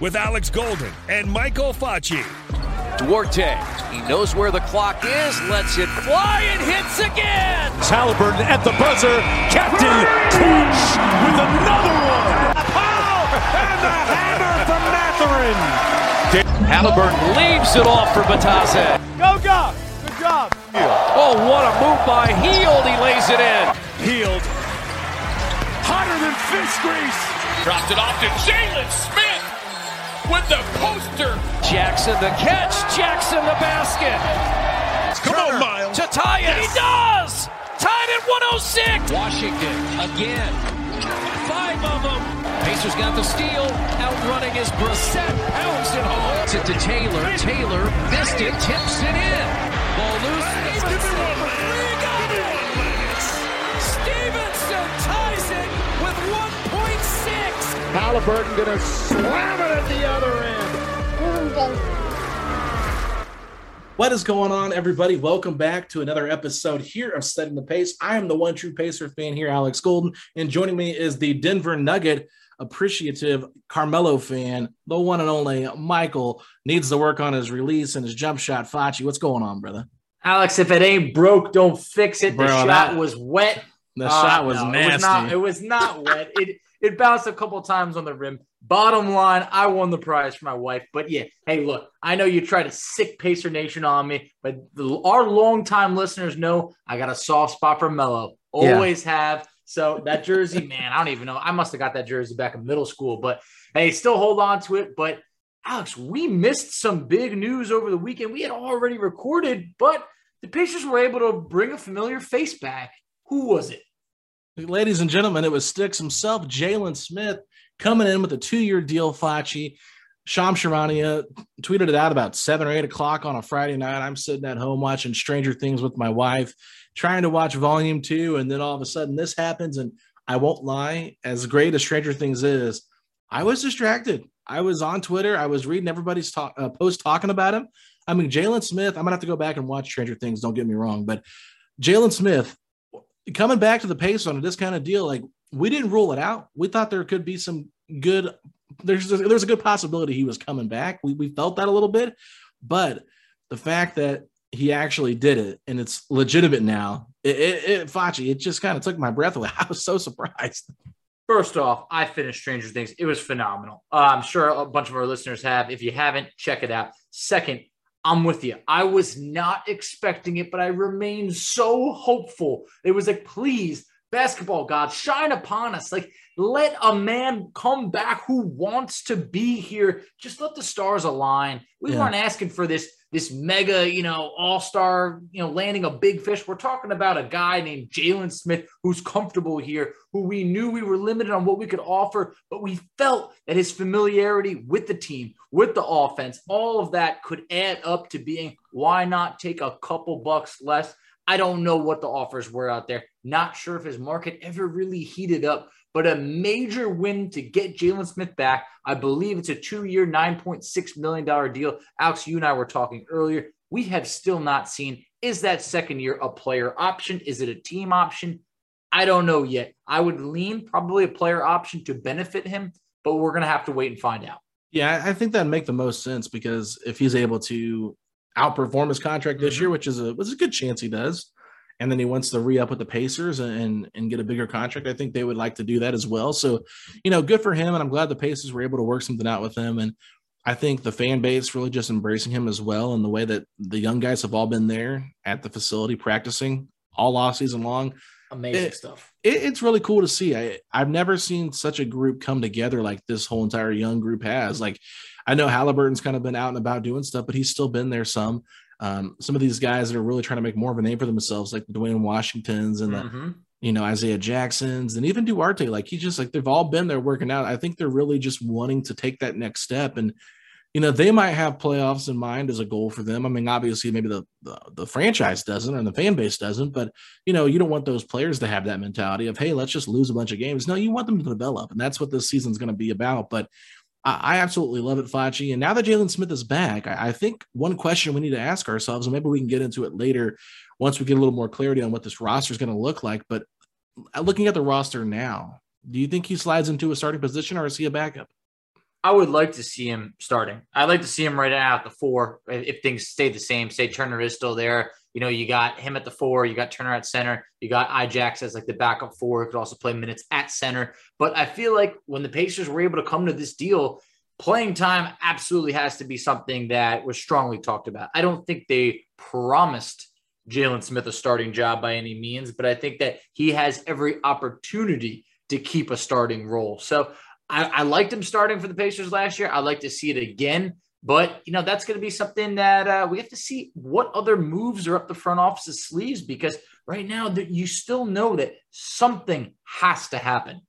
with Alex Golden and Michael Facci. Duarte, he knows where the clock is, lets it fly and hits again. Halliburton at the buzzer, Captain Clutch with another one. Pow! And the hammer from Mathurin. Halliburton leaves it off for Bitadze. Go, go! Good job. Oh, what a move by Hield. He lays it in. Hield, hotter than fish grease. Dropped it off to Jalen Smith with the poster. Jackson the catch. Jackson the basket. Come on, Myles. To tie it. He does. Tied at 106. Washington again. Five of them. Pacers got the steal. Outrunning is Brissett. Pounds it home. To, to Taylor. Taylor missed it. Tips it in. Ball loose. 1.6. Halliburton gonna slam it at the other end. What is going on, everybody? Welcome back to another episode here of Setting the Pace. I am the one true Pacer fan here, Alex Golden, and joining me is the Denver Nugget appreciative Carmelo fan, the one and only Michael. Needs to work on his release and his jump shot. Facci, what's going on, brother? Alex, if it ain't broke, don't fix it. Bro, the shot that- was wet. The Uh, shot was no, nasty. It was not, it was not wet. It it bounced a couple times on the rim. Bottom line, I won the prize for my wife. But yeah, hey, look, I know you tried to sick Pacer Nation on me, but the, our longtime listeners know I got a soft spot for Mello. Yeah. Always have. So that jersey, man, I don't even know. I must have got that jersey back in middle school, but hey, still hold on to it. But Alex, we missed some big news over the weekend. We had already recorded, but the Pacers were able to bring a familiar face back. Who was it? Ladies and gentlemen, it was Sticks himself, Jalen Smith, coming in with a two-year deal. Facci, Shams Charania tweeted it out about seven or eight o'clock on a Friday night. I'm sitting at home watching Stranger Things with my wife, trying to watch Volume Two, and then all of a sudden this happens. And I won't lie, as great as Stranger Things is, I was distracted. I was on Twitter. I was reading everybody's talk, uh, post talking about him. I mean, Jalen Smith. I'm gonna have to go back and watch Stranger Things. Don't get me wrong, but Jalen Smith coming back to the pace on this kind of deal, like we didn't rule it out. We thought there could be some good. There's there's a good possibility he was coming back. We we felt that a little bit, but the fact that he actually did it and it's legitimate now, it, it, it Facci, it just kind of took my breath away. I was so surprised. First off, I finished Stranger Things. It was phenomenal. Uh, I'm sure a bunch of our listeners have. If you haven't, check it out. Second, I'm with you. I was not expecting it, but I remained so hopeful. It was like, please, basketball gods, shine upon us. Like, let a man come back who wants to be here. Just let the stars align. We Yeah. weren't asking for this this mega, you know, all star, you know, landing a big fish. We're talking about a guy named Jalen Smith who's comfortable here, who we knew we were limited on what we could offer, but we felt that his familiarity with the team, with the offense, all of that could add up to being why not take a couple bucks less? I don't know what the offers were out there. Not sure if his market ever really heated up, but a major win to get Jalen Smith back. I believe it's a two year, $9.6 million deal. Alex, you and I were talking earlier. We have still not seen is that second year a player option? Is it a team option? I don't know yet. I would lean probably a player option to benefit him, but we're going to have to wait and find out. Yeah, I think that'd make the most sense because if he's able to outperform his contract this mm-hmm. year, which is a was a good chance he does, and then he wants to re up with the Pacers and and get a bigger contract. I think they would like to do that as well. So, you know, good for him, and I'm glad the Pacers were able to work something out with him. And I think the fan base really just embracing him as well, and the way that the young guys have all been there at the facility practicing all off season long. Amazing it, stuff. It, it's really cool to see. I, I've never seen such a group come together like this whole entire young group has. Like, I know Halliburton's kind of been out and about doing stuff, but he's still been there some. Um, some of these guys that are really trying to make more of a name for themselves, like the Duane Washingtons and mm-hmm. the you know Isaiah Jacksons and even Duarte, like he just like they've all been there working out. I think they're really just wanting to take that next step and you know they might have playoffs in mind as a goal for them. I mean, obviously maybe the, the the, franchise doesn't and the fan base doesn't, but you know you don't want those players to have that mentality of hey, let's just lose a bunch of games. No, you want them to develop, and that's what this season's going to be about. But I, absolutely love it, Facci. And now that Jalen Smith is back, I, I think one question we need to ask ourselves, and maybe we can get into it later once we get a little more clarity on what this roster is going to look like. But uh, looking at the roster now, do you think he slides into a starting position or is he a backup? I would like to see him starting. I'd like to see him right out at the four if things stay the same. Say Turner is still there. You know, you got him at the four, you got Turner at center, you got Ijax as like the backup four, could also play minutes at center. But I feel like when the Pacers were able to come to this deal, playing time absolutely has to be something that was strongly talked about. I don't think they promised Jalen Smith a starting job by any means, but I think that he has every opportunity to keep a starting role. So I, I liked him starting for the Pacers last year. I'd like to see it again. But you know that's going to be something that uh, we have to see what other moves are up the front office's sleeves because right now that you still know that something has to happen.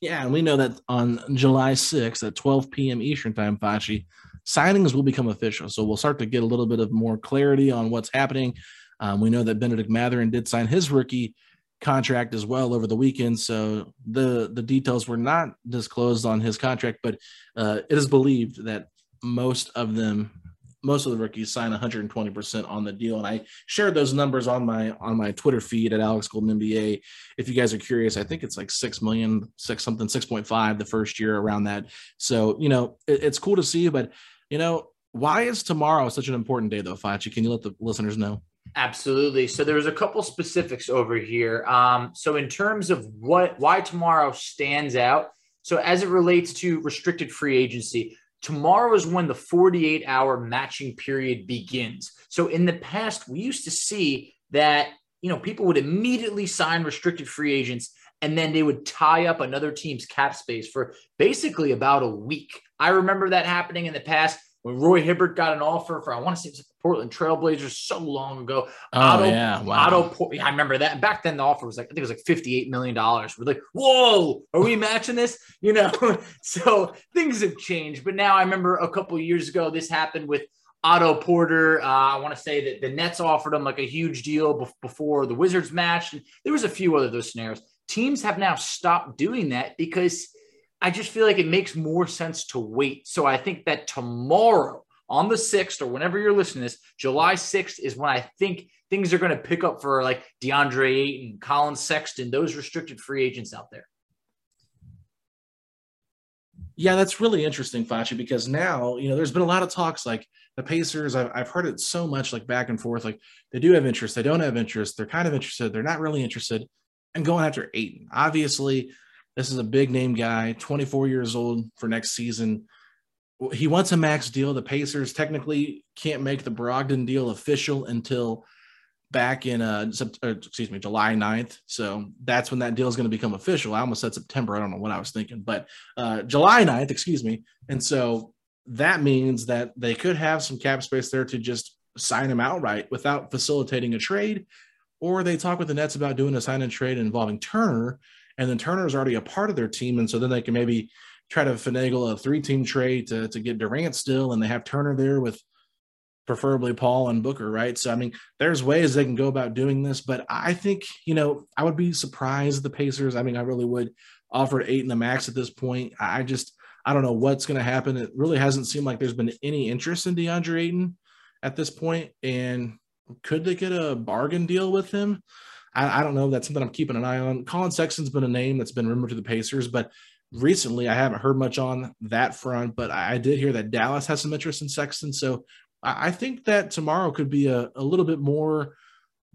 Yeah, and we know that on July 6th at 12 p.m. Eastern Time, Facci, signings will become official. So we'll start to get a little bit of more clarity on what's happening. Um, we know that Bennedict Mathurin did sign his rookie contract as well over the weekend. So the the details were not disclosed on his contract, but uh, it is believed that most of them, most of the rookies, sign 120 percent on the deal. And I shared those numbers on my on my Twitter feed at Alex Golden NBA. If you guys are curious, I think it's like six million, six something, six point five the first year around that. So you know it, it's cool to see, but you know why is tomorrow such an important day though, Facci? Can you let the listeners know? Absolutely. So there's a couple specifics over here. Um, so in terms of what why tomorrow stands out, so as it relates to restricted free agency, tomorrow is when the 48 hour matching period begins. So in the past, we used to see that you know people would immediately sign restricted free agents and then they would tie up another team's cap space for basically about a week. I remember that happening in the past when Roy Hibbert got an offer for, I want to say it was the Portland Trailblazers so long ago. Oh, Otto, yeah. Wow. Otto, I remember that. Back then, the offer was like, I think it was like $58 million. We're like, whoa, are we matching this? You know, so things have changed. But now I remember a couple years ago, this happened with Otto Porter. Uh, I want to say that the Nets offered him like a huge deal before the Wizards matched. And there was a few other those scenarios. Teams have now stopped doing that because – I just feel like it makes more sense to wait. So I think that tomorrow on the 6th or whenever you're listening to this, July 6th is when I think things are going to pick up for like DeAndre Ayton, Collin Sexton, those restricted free agents out there. Yeah, that's really interesting, Facci, because now, you know, there's been a lot of talks like the Pacers. I've, I've heard it so much like back and forth. Like they do have interest, they don't have interest, they're kind of interested, they're not really interested, and going after Ayton. Obviously, this is a big name guy, 24 years old for next season. He wants a max deal. The Pacers technically can't make the Brogdon deal official until back in uh, excuse me July 9th. So that's when that deal is going to become official. I almost said September. I don't know what I was thinking, but uh, July 9th, excuse me. And so that means that they could have some cap space there to just sign him outright without facilitating a trade, or they talk with the Nets about doing a sign and trade involving Turner and then Turner's already a part of their team, and so then they can maybe try to finagle a three-team trade to to get Durant still, and they have Turner there with preferably Paul and Booker, right? So I mean, there's ways they can go about doing this, but I think you know I would be surprised the Pacers. I mean, I really would offer Ayton the max at this point. I just I don't know what's going to happen. It really hasn't seemed like there's been any interest in DeAndre Ayton at this point, and could they get a bargain deal with him? I, I don't know. That's something I'm keeping an eye on. Collin Sexton's been a name that's been rumored to the Pacers, but recently I haven't heard much on that front. But I, I did hear that Dallas has some interest in Sexton. So I, I think that tomorrow could be a, a little bit more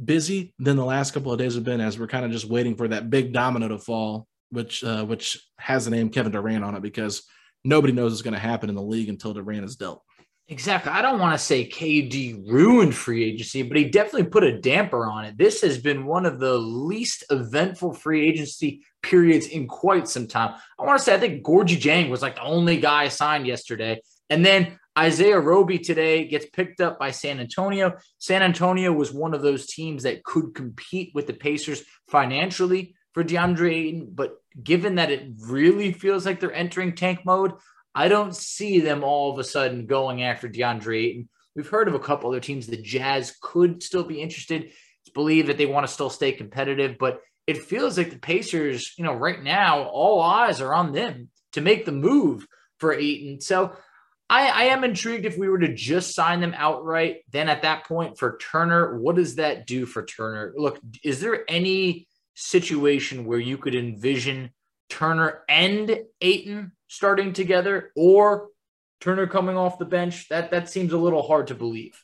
busy than the last couple of days have been as we're kind of just waiting for that big domino to fall, which uh, which has the name Kevin Durant on it because nobody knows what's going to happen in the league until Durant is dealt. Exactly. I don't want to say KD ruined free agency, but he definitely put a damper on it. This has been one of the least eventful free agency periods in quite some time. I want to say I think Gorgui Dieng was like the only guy signed yesterday. And then Isaiah Roby today gets picked up by San Antonio. San Antonio was one of those teams that could compete with the Pacers financially for DeAndre Ayton, but given that it really feels like they're entering tank mode, I don't see them all of a sudden going after DeAndre Ayton. We've heard of a couple other teams. The Jazz could still be interested. It's believed that they want to still stay competitive, but it feels like the Pacers, you know, right now, all eyes are on them to make the move for Ayton. So I, I am intrigued if we were to just sign them outright. Then at that point for Turner, what does that do for Turner? Look, is there any situation where you could envision Turner and Ayton starting together or Turner coming off the bench? That that seems a little hard to believe.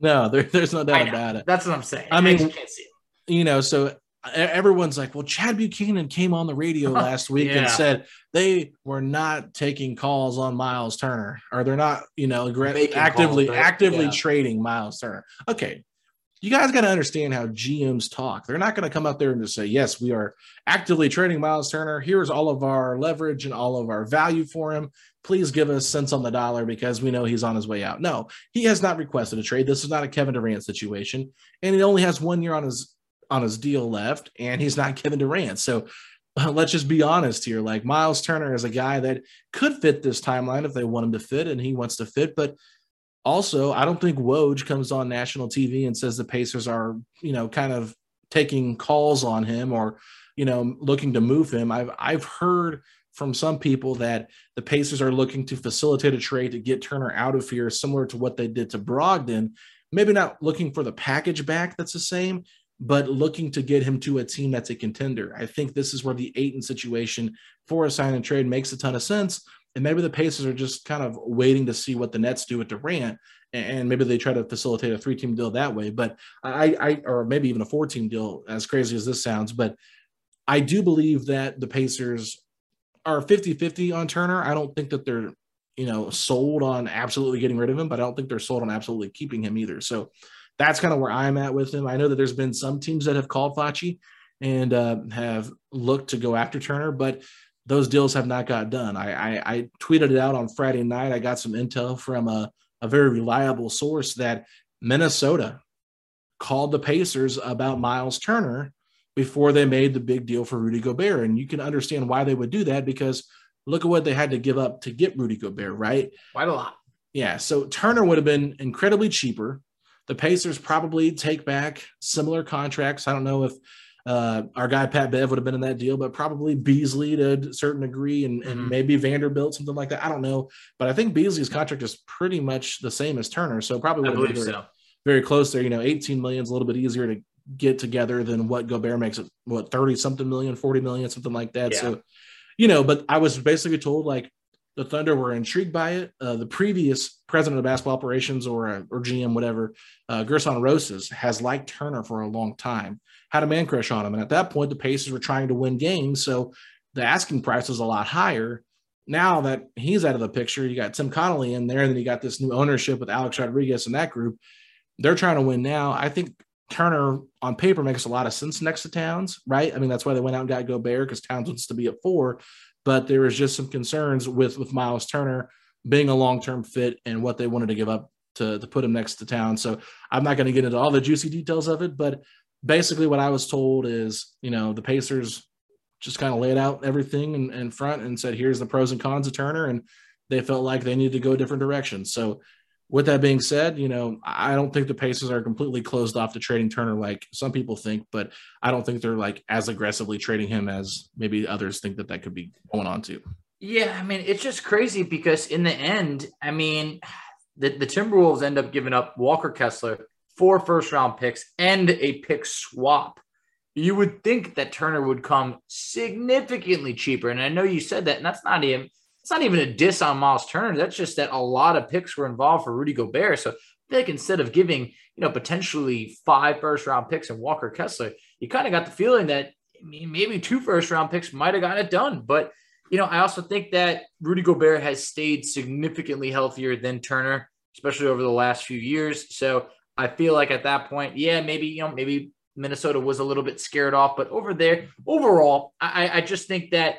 No, there, there's no doubt about it. That's what I'm saying. I mean, you know, so everyone's like, well, Chad Buchanan came on the radio last week yeah. and said they were not taking calls on Myles Turner, or they're not, you know, actively calls, actively yeah. trading Myles Turner. Okay, you guys got to understand how GMs talk. They're not going to come out there and just say, yes, we are actively trading Myles Turner. Here's all of our leverage and all of our value for him. Please give us cents on the dollar because we know he's on his way out. No, he has not requested a trade. This is not a Kevin Durant situation. And he only has one year on his on his deal left, and he's not Kevin Durant. So let's just be honest here. Like Myles Turner is a guy that could fit this timeline if they want him to fit, and he wants to fit. But also, I don't think Woj comes on national TV and says the Pacers are, you know, kind of taking calls on him or, you know, looking to move him. I've I've heard from some people that the Pacers are looking to facilitate a trade to get Turner out of here, similar to what they did to Brogdon. Maybe not looking for the package back that's the same, but looking to get him to a team that's a contender. I think this is where the Ayton situation for a sign and trade makes a ton of sense. And maybe the Pacers are just kind of waiting to see what the Nets do with Durant, and maybe they try to facilitate a three-team deal that way. But I, I, or maybe even a four-team deal, as crazy as this sounds. But I do believe that the Pacers are 50-50 on Turner. I don't think that they're, you know, sold on absolutely getting rid of him, but I don't think they're sold on absolutely keeping him either. So that's kind of where I'm at with him. I know that there's been some teams that have called Facci and uh, have looked to go after Turner, but those deals have not got done. I, I, I tweeted it out on Friday night. I got some intel from a, a very reliable source that Minnesota called the Pacers about Miles Turner before they made the big deal for Rudy Gobert. And you can understand why they would do that because look at what they had to give up to get Rudy Gobert, right? Quite a lot. Yeah. So Turner would have been incredibly cheaper. The Pacers probably take back similar contracts. I don't know if uh, our guy Pat Bev would have been in that deal, but probably Beasley to a certain degree, and, and mm-hmm. maybe Vanderbilt, something like that. I don't know, but I think Beasley's contract is pretty much the same as Turner, so probably would have been very, so. very close there. You know, 18 million is a little bit easier to get together than what Gobert makes it. What 30 something million, 40 million, something like that. Yeah. So, you know, but I was basically told like the Thunder were intrigued by it. Uh, the previous president of basketball operations or uh, or GM, whatever, uh, Gersson Rosas has liked Turner for a long time, had a man crush on him, and at that point the Pacers were trying to win games, so the asking price was a lot higher. Now that he's out of the picture, you got Tim Connolly in there, and then you got this new ownership with Alex Rodriguez and that group. They're trying to win now. I think Turner on paper makes a lot of sense next to Towns, right? I mean, that's why they went out and got Gobert because Towns wants to be at four but there was just some concerns with with Myles Turner being a long term fit and what they wanted to give up to to put him next to town. So I'm not going to get into all the juicy details of it, but basically what I was told is you know the Pacers just kind of laid out everything in, in front and said here's the pros and cons of Turner and they felt like they needed to go different directions. So with that being said, you know, I don't think the Pacers are completely closed off to trading Turner like some people think, but I don't think they're like as aggressively trading him as maybe others think that that could be going on to. Yeah, I mean, it's just crazy because in the end, I mean, the, the Timberwolves end up giving up Walker Kessler, four first round picks, and a pick swap you would think that Turner would come significantly cheaper. And I know you said that, and that's not even it's not even a diss on Myles Turner. That's just that a lot of picks were involved for Rudy Gobert. So I feel like instead of giving, you know, potentially five first round picks and Walker Kessler, you kind of got the feeling that maybe two first round picks might have gotten it done. But you know, I also think that Rudy Gobert has stayed significantly healthier than Turner, especially over the last few years. So I feel like at that point, yeah, maybe, you know, maybe Minnesota was a little bit scared off. But over there, overall, I, I just think that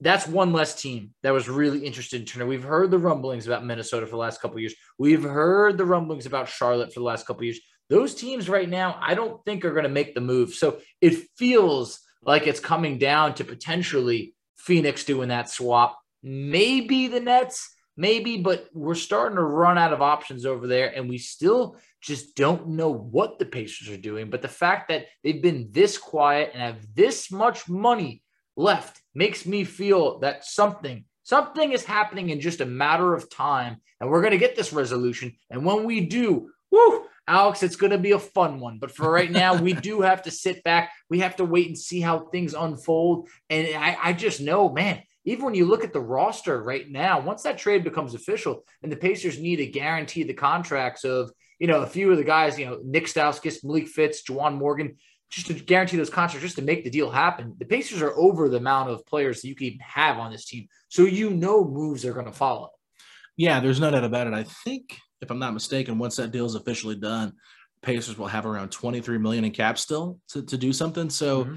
that's one less team that was really interested in Turner. We've heard the rumblings about Minnesota for the last couple years. We've heard the rumblings about Charlotte for the last couple years. Those teams right now, I don't think are going to make the move. So it feels like it's coming down to potentially Phoenix doing that swap. Maybe the Nets, maybe, but we're starting to run out of options over there, and we still just don't know what the Pacers are doing. But the fact that they've been this quiet and have this much money left makes me feel that something something is happening in just a matter of time and we're going to get this resolution. And when we do whoo alex it's going to be a fun one. But for right now we do have to sit back. We have to wait and see how things unfold. And I, I just know man even when you look at the roster right now once that trade becomes official and the pacers need to guarantee the contracts of you know a few of the guys you know nick stauskas malik fitts juwan morgan just to guarantee those contracts, just to make the deal happen. The Pacers are over the amount of players that you can have on this team. So you know moves are going to follow. Yeah, there's no doubt about it. I think, if I'm not mistaken, once that deal is officially done, Pacers will have around 23 million in cap still to, to do something. So mm-hmm.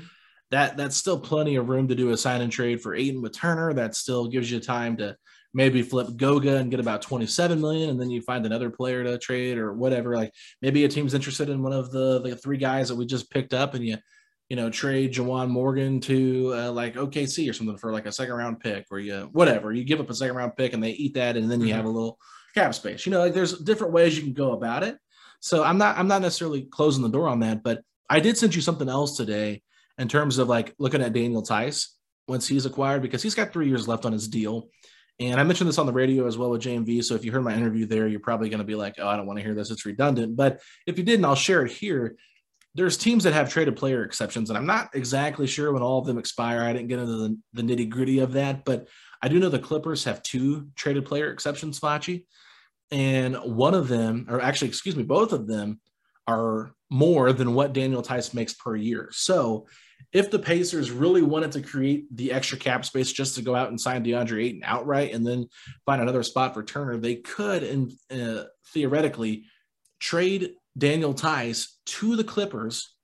that that's still plenty of room to do a sign and trade for Ayton with Turner. That still gives you time to maybe flip Goga and get about 27 million, and then you find another player to trade or whatever. Like maybe a team's interested in one of the the three guys that we just picked up, and you you know trade Juwan Morgan to uh, like OKC or something for like a second round pick, or you whatever you give up a second round pick and they eat that, and then you have a little cap space. You know, like there's different ways you can go about it. So I'm not I'm not necessarily closing the door on that, but I did send you something else today in terms of like looking at Daniel Theis once he's acquired because he's got three years left on his deal. And I mentioned this on the radio as well with JMV. So if you heard my interview there, you're probably going to be like, oh, I don't want to hear this. It's redundant. But if you didn't, I'll share it here. There's teams that have traded player exceptions, and I'm not exactly sure when all of them expire. I didn't get into the, the nitty gritty of that, but I do know the Clippers have two traded player exceptions, Facci. And one of them, or actually, excuse me, both of them are more than what Daniel Theis makes per year. So if the Pacers really wanted to create the extra cap space just to go out and sign DeAndre Ayton outright and then find another spot for Turner, they could and uh, theoretically trade Daniel Theis to the Clippers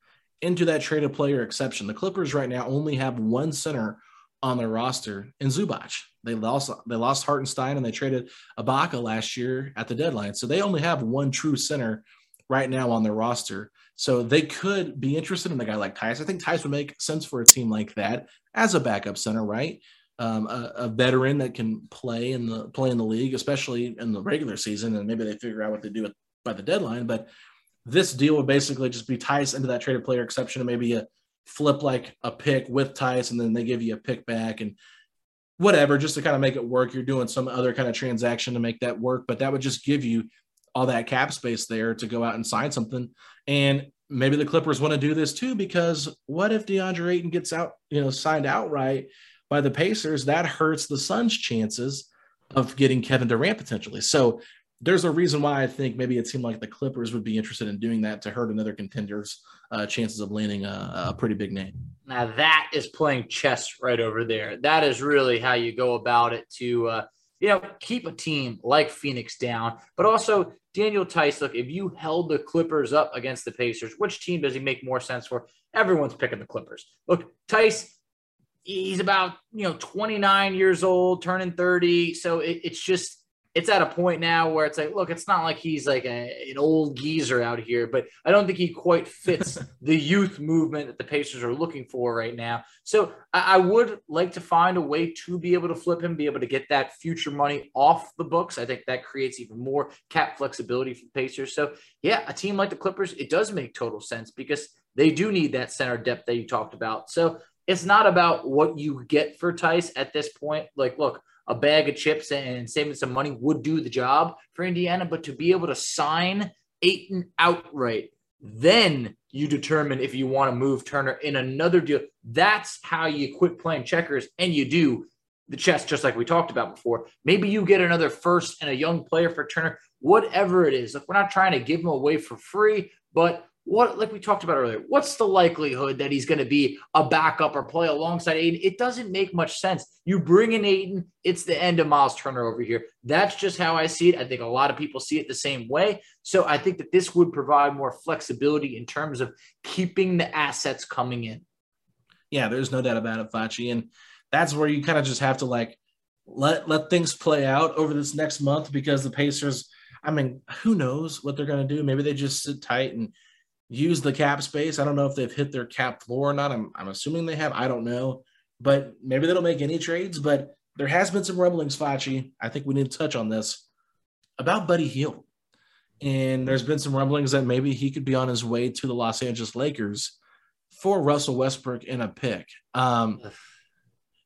into that trade traded player exception. The Clippers right now only have one center on their roster in Zubac. They lost they lost Hartenstein and they traded Ibaka last year at the deadline. So they only have one true center right now on their roster. So they could be interested in a guy like Theis. I think Theis would make sense for a team like that as a backup center, right? Um, a, a, veteran that can play in the play in the league, especially in the regular season, and maybe they figure out what to do by the deadline. But this deal would basically just be Theis into that traded player exception, and maybe a flip like a pick with Theis, and then they give you a pick back and whatever, just to kind of make it work. You're doing some other kind of transaction to make that work, but that would just give you all that cap space there to go out and sign something. And maybe the Clippers want to do this too, because what if DeAndre Ayton gets out, you know, signed outright by the Pacers? That hurts the Suns' chances of getting Kevin Durant potentially. So there's a reason why I think maybe it seemed like the Clippers would be interested in doing that to hurt another contender's uh, chances of landing a, a pretty big name. Now that is playing chess right over there. That is really how you go about it to, uh, you know, keep a team like Phoenix down, but also Daniel Theis, look, if you held the Clippers up against the Pacers, which team does he make more sense for? Everyone's picking the Clippers. Look, Theis, he's about, you know, 29 years old, turning 30. So it, it's just, it's at a point now where it's like, look, it's not like he's like a, an old geezer out here, but I don't think he quite fits the youth movement that the Pacers are looking for right now. So I, I, would like to find a way to be able to flip him, be able to get that future money off the books. I think that creates even more cap flexibility for the Pacers. So yeah, a team like the Clippers, it does make total sense because they do need that center depth that you talked about. So it's not about what you get for Theis at this point. Like, look, a bag of chips and saving some money would do the job for Indiana, but to be able to sign Ayton outright, Then you determine if you want to move Turner in another deal. That's how you quit playing checkers and you do the chess, just like we talked about before. Maybe you get another first and a young player for Turner, whatever it is. Look, we're not trying to give him away for free, but what, like we talked about earlier, what's the likelihood that he's going to be a backup or play alongside Ayton It doesn't make much sense. You bring in Ayton it's the end of Myles Turner over here. That's just how I see it. I think a lot of people see it the same way. So I think that this would provide more flexibility in terms of keeping the assets coming in. Yeah, there's no doubt about it, Facci. And that's where you kind of just have to like let let things play out over this next month because the Pacers, I mean, who knows what they're going to do? Maybe they just sit tight and use the cap space. I don't know if they've hit their cap floor or not. I'm, I'm assuming they have. I don't know. But maybe they don't make any trades. But there has been some rumblings, Facci. I think we need to touch on this about Buddy Hield. And there's been some rumblings that maybe he could be on his way to the Los Angeles Lakers for Russell Westbrook in a pick. Um,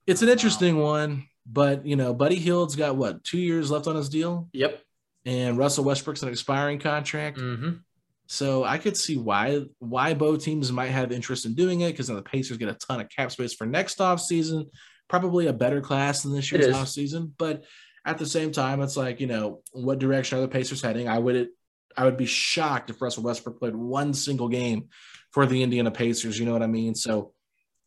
it's an interesting wow. one, but you know, Buddy Hield's got what two years left on his deal. Yep. And Russell Westbrook's an expiring contract. Mm-hmm. So I could see why why both teams might have interest in doing it because then the Pacers get a ton of cap space for next off season, probably a better class than this year's off season. But at the same time, it's like you know what direction are the Pacers heading? I would I would be shocked if Russell Westbrook played one single game for the Indiana Pacers. You know what I mean? So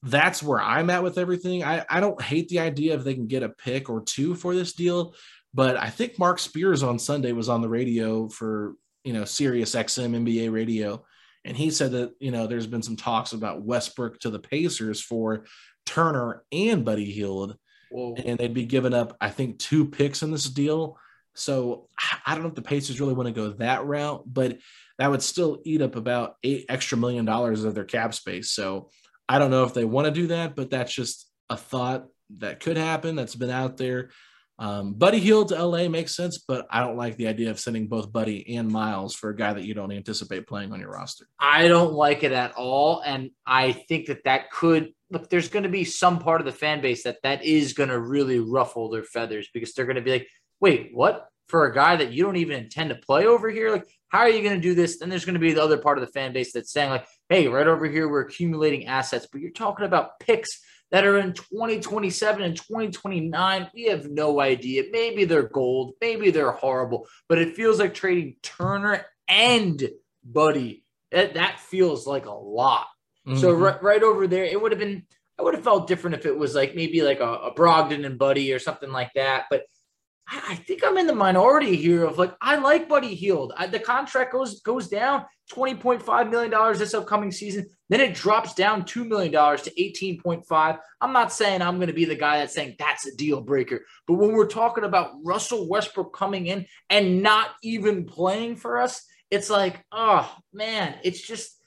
that's where I'm at with everything. I, I don't hate the idea if they can get a pick or two for this deal, but I think Mark Spears on Sunday was on the radio for, you know, Sirius XM NBA radio. And he said that, you know, there's been some talks about Westbrook to the Pacers for Turner and Buddy Hield. Whoa. And they'd be giving up, I think, two picks in this deal. So I don't know if the Pacers really want to go that route, but that would still eat up about eight extra million dollars of their cap space. So I don't know if they want to do that, but that's just a thought that could happen that's been out there. Um, Buddy Hield to LA makes sense, but I don't like the idea of sending both Buddy and Myles for a guy that you don't anticipate playing on your roster. I don't like it at all, and I think that that could look. There's going to be some part of the fan base that that is going to really ruffle their feathers because they're going to be like, "Wait, what? For a guy that you don't even intend to play over here? Like, how are you going to do this?" Then there's going to be the other part of the fan base that's saying like, hey, right over here, we're accumulating assets, but you're talking about picks that are in 2027 and 2029. We have no idea. Maybe they're gold, maybe they're horrible, but it feels like trading Turner and Buddy. That, that feels like a lot. Mm-hmm. So right, right over there, it would have been. I would have felt different if it was like maybe like a, a Brogdon and Buddy or something like that. But I think I'm in the minority here of like I like Buddy Hield. I, the contract goes goes down twenty point five million dollars this upcoming season. Then it drops down two million dollars to eighteen point five. I'm not saying I'm going to be the guy that's saying that's a deal breaker, but when we're talking about Russell Westbrook coming in and not even playing for us, it's like oh man, it's just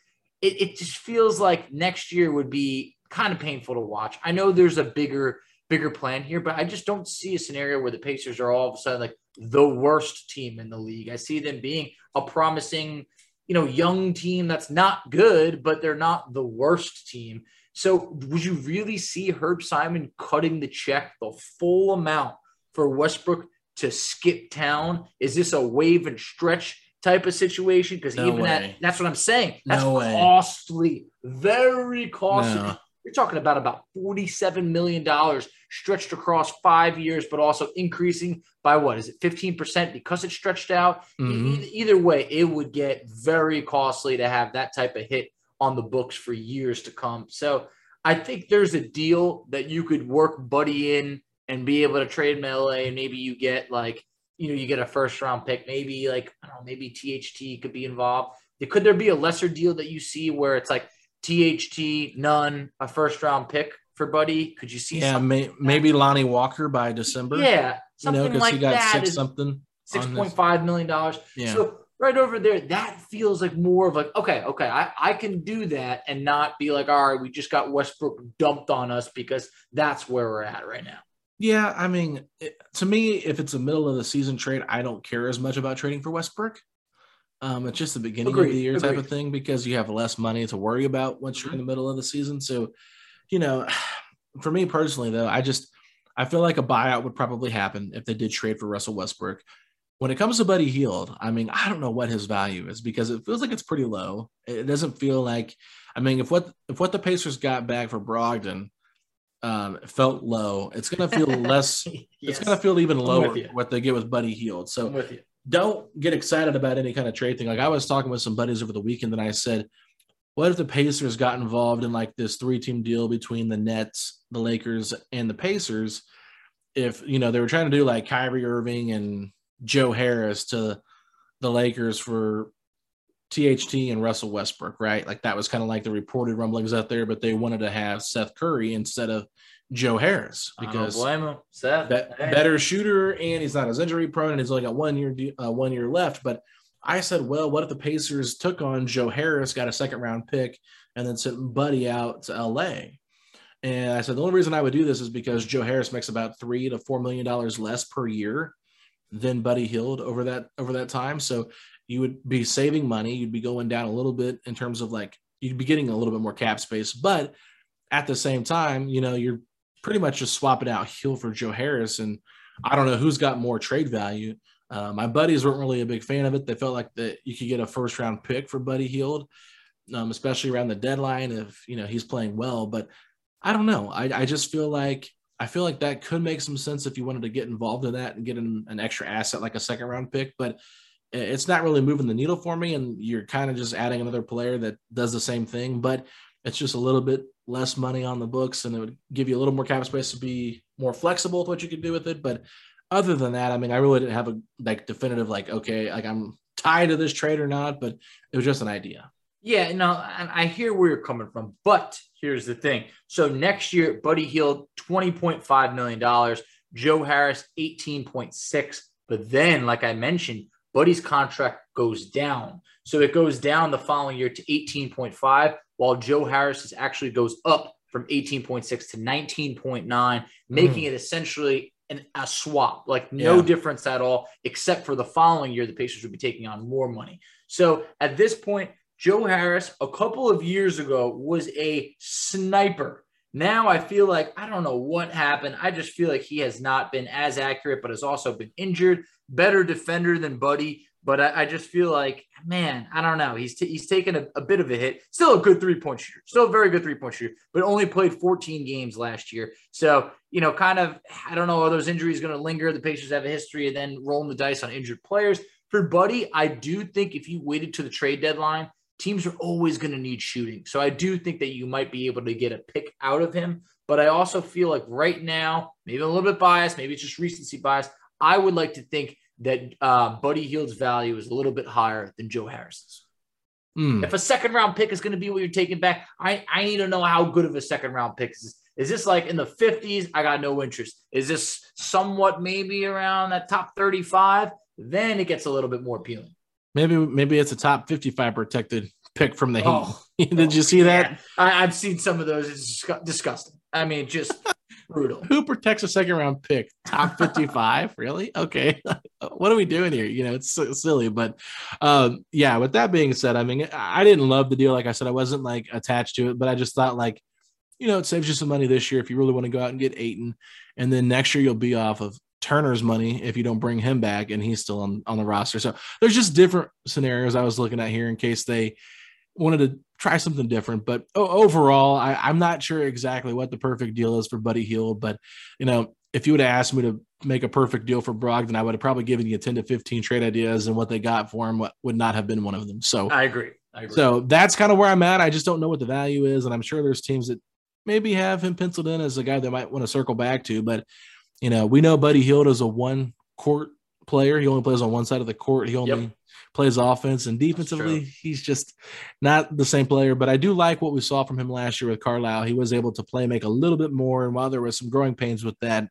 it, it just feels like next year would be kind of painful to watch. I know there's a bigger bigger plan here, but I just don't see a scenario where the Pacers are all of a sudden like the worst team in the league. I see them being a promising, you know, young team that's not good, but they're not the worst team. So would you really see Herb Simon cutting the check the full amount for Westbrook to skip town? Is this a wave and stretch type of situation? Because no even way. that that's what I'm saying. That's no costly, very costly. No. You're talking about about $47 million stretched across five years, but also increasing by what is it, 15% because it's stretched out? Mm-hmm. E- either way, it would get very costly to have that type of hit on the books for years to come. So I think there's a deal that you could work Buddy in and be able to trade LA, and maybe you get like, you know, you get a first round pick, maybe like, I don't know, maybe THT could be involved. Could there be a lesser deal that you see where it's like, THT, none, a first round pick for Buddy. Could you see? Yeah, may, maybe Lonnie Walker by December. Yeah, something you know, like he got that six something, six point five million dollars. Yeah. So right over there, that feels like more of like okay, okay, I, I can do that and not be like, all right, we just got Westbrook dumped on us because that's where we're at right now. Yeah, I mean, it, to me, if it's a middle of the season trade, I don't care as much about trading for Westbrook. Um, it's just the beginning Agreed. of the year Agreed. type of thing because you have less money to worry about once you're in mm-hmm. the middle of the season. So, you know, for me personally, though, I just I feel like a buyout would probably happen if they did trade for Russell Westbrook. when it comes to Buddy Hield, I mean, I don't know what his value is because it feels like it's pretty low. It doesn't feel like, I mean, if what if what the Pacers got back for Brogdon um, felt low, it's going to feel less. yes. It's going to feel even lower what they get with Buddy Hield. So don't get excited about any kind of trade thing. Like I was talking with some buddies over the weekend, and I said, "What if the Pacers got involved in like this three-team deal between the Nets, the Lakers, and the Pacers?" If you know they were trying to do like Kyrie Irving and Joe Harris to the Lakers for THT and Russell Westbrook, right? Like that was kind of like the reported rumblings out there, but they wanted to have Seth Curry instead of Joe Harris because blame him, Seth, be- better shooter, and he's not as injury prone, and he's only got one year uh, one year left. But I said, well, what if the Pacers took on Joe Harris, got a second round pick, and then sent Buddy out to LA? And I said the only reason I would do this is because Joe Harris makes about three to four million dollars less per year than Buddy Hield over that over that time. So you would be saving money. You'd be going down a little bit in terms of like you'd be getting a little bit more cap space, but at the same time, you know, you're pretty much just swapping out Hield for Joe Harris, and I don't know who's got more trade value. Uh, my buddies weren't really a big fan of it. They felt like that you could get a first round pick for Buddy Hield, um, especially around the deadline if you know he's playing well. But I don't know. I, I just feel like I feel like that could make some sense if you wanted to get involved in that and get an, an extra asset like a second round pick. But it's not really moving the needle for me. And you're kind of just adding another player that does the same thing, but it's just a little bit less money on the books and it would give you a little more cap space to be more flexible with what you could do with it. But other than that, I mean, I really didn't have a like definitive, like, okay, like I'm tied to this trade or not, but it was just an idea. Yeah, no, I hear where you're coming from, but here's the thing. So next year, Buddy Hield, $20.5 million, Joe Harris, 18.6. But then, like I mentioned, Buddy's contract goes down. So it goes down the following year to 18.5, while Joe Harris's actually goes up from 18.6 to 19.9, making mm. it essentially an, a swap, like no yeah. difference at all, except for the following year, the Pacers would be taking on more money. So at this point, Joe Harris, a couple of years ago, was a sniper. Now I feel like I don't know what happened. I just feel like he has not been as accurate, but has also been injured better defender than Buddy, but I, I just feel like, man, I don't know. He's t- he's taken a, a, bit of a hit. Still a good three point shooter. Still a very good three point shooter, but only played 14 games last year. So you know, kind of, I don't know. Are those injuries going to linger? The Pacers have a history of then rolling the dice on injured players. For Buddy, I do think if you waited to the trade deadline, teams are always going to need shooting. So I do think that you might be able to get a pick out of him. But I also feel like right now, maybe a little bit biased, maybe it's just recency bias. I would like to think that uh, Buddy Hield's value is a little bit higher than Joe Harris's. Mm. If a second round pick is going to be what you're taking back, I, I need to know how good of a second round pick is this. Is this like in the 50s? I got no interest. Is this somewhat maybe around that top 35? Then it gets a little bit more appealing. Maybe maybe it's a top 55 protected pick from the Heat. Oh, Did you see that? Yeah. I, have seen some of those. It's disgusting. I mean, just brutal. Who protects a second round pick? Top 55? really? Okay. what are we doing here? You know, it's so silly. But um, yeah, with that being said, I mean, I didn't love the deal. Like I said, I wasn't like attached to it, but I just thought like, you know, it saves you some money this year if you really want to go out and get Ayton. And then next year you'll be off of Turner's money if you don't bring him back and he's still on, on the roster. So there's just different scenarios I was looking at here in case they wanted to try something different. But overall, I, am not sure exactly what the perfect deal is for Buddy Hield. But you know, if you would have asked me to make a perfect deal for Brogdon, I would have probably given you 10 to 15 trade ideas, and what they got for him would not have been one of them. So I agree. I agree. So that's kind of where I'm at. I just don't know what the value is, and I'm sure there's teams that maybe have him penciled in as a guy that might want to circle back to. But you know, we know Buddy Hield is a one court player. He only plays on one side of the court. He only yep plays offense and defensively, he's just not the same player. But I do like what we saw from him last year with Carlisle. He was able to play make a little bit more. And while there was some growing pains with that,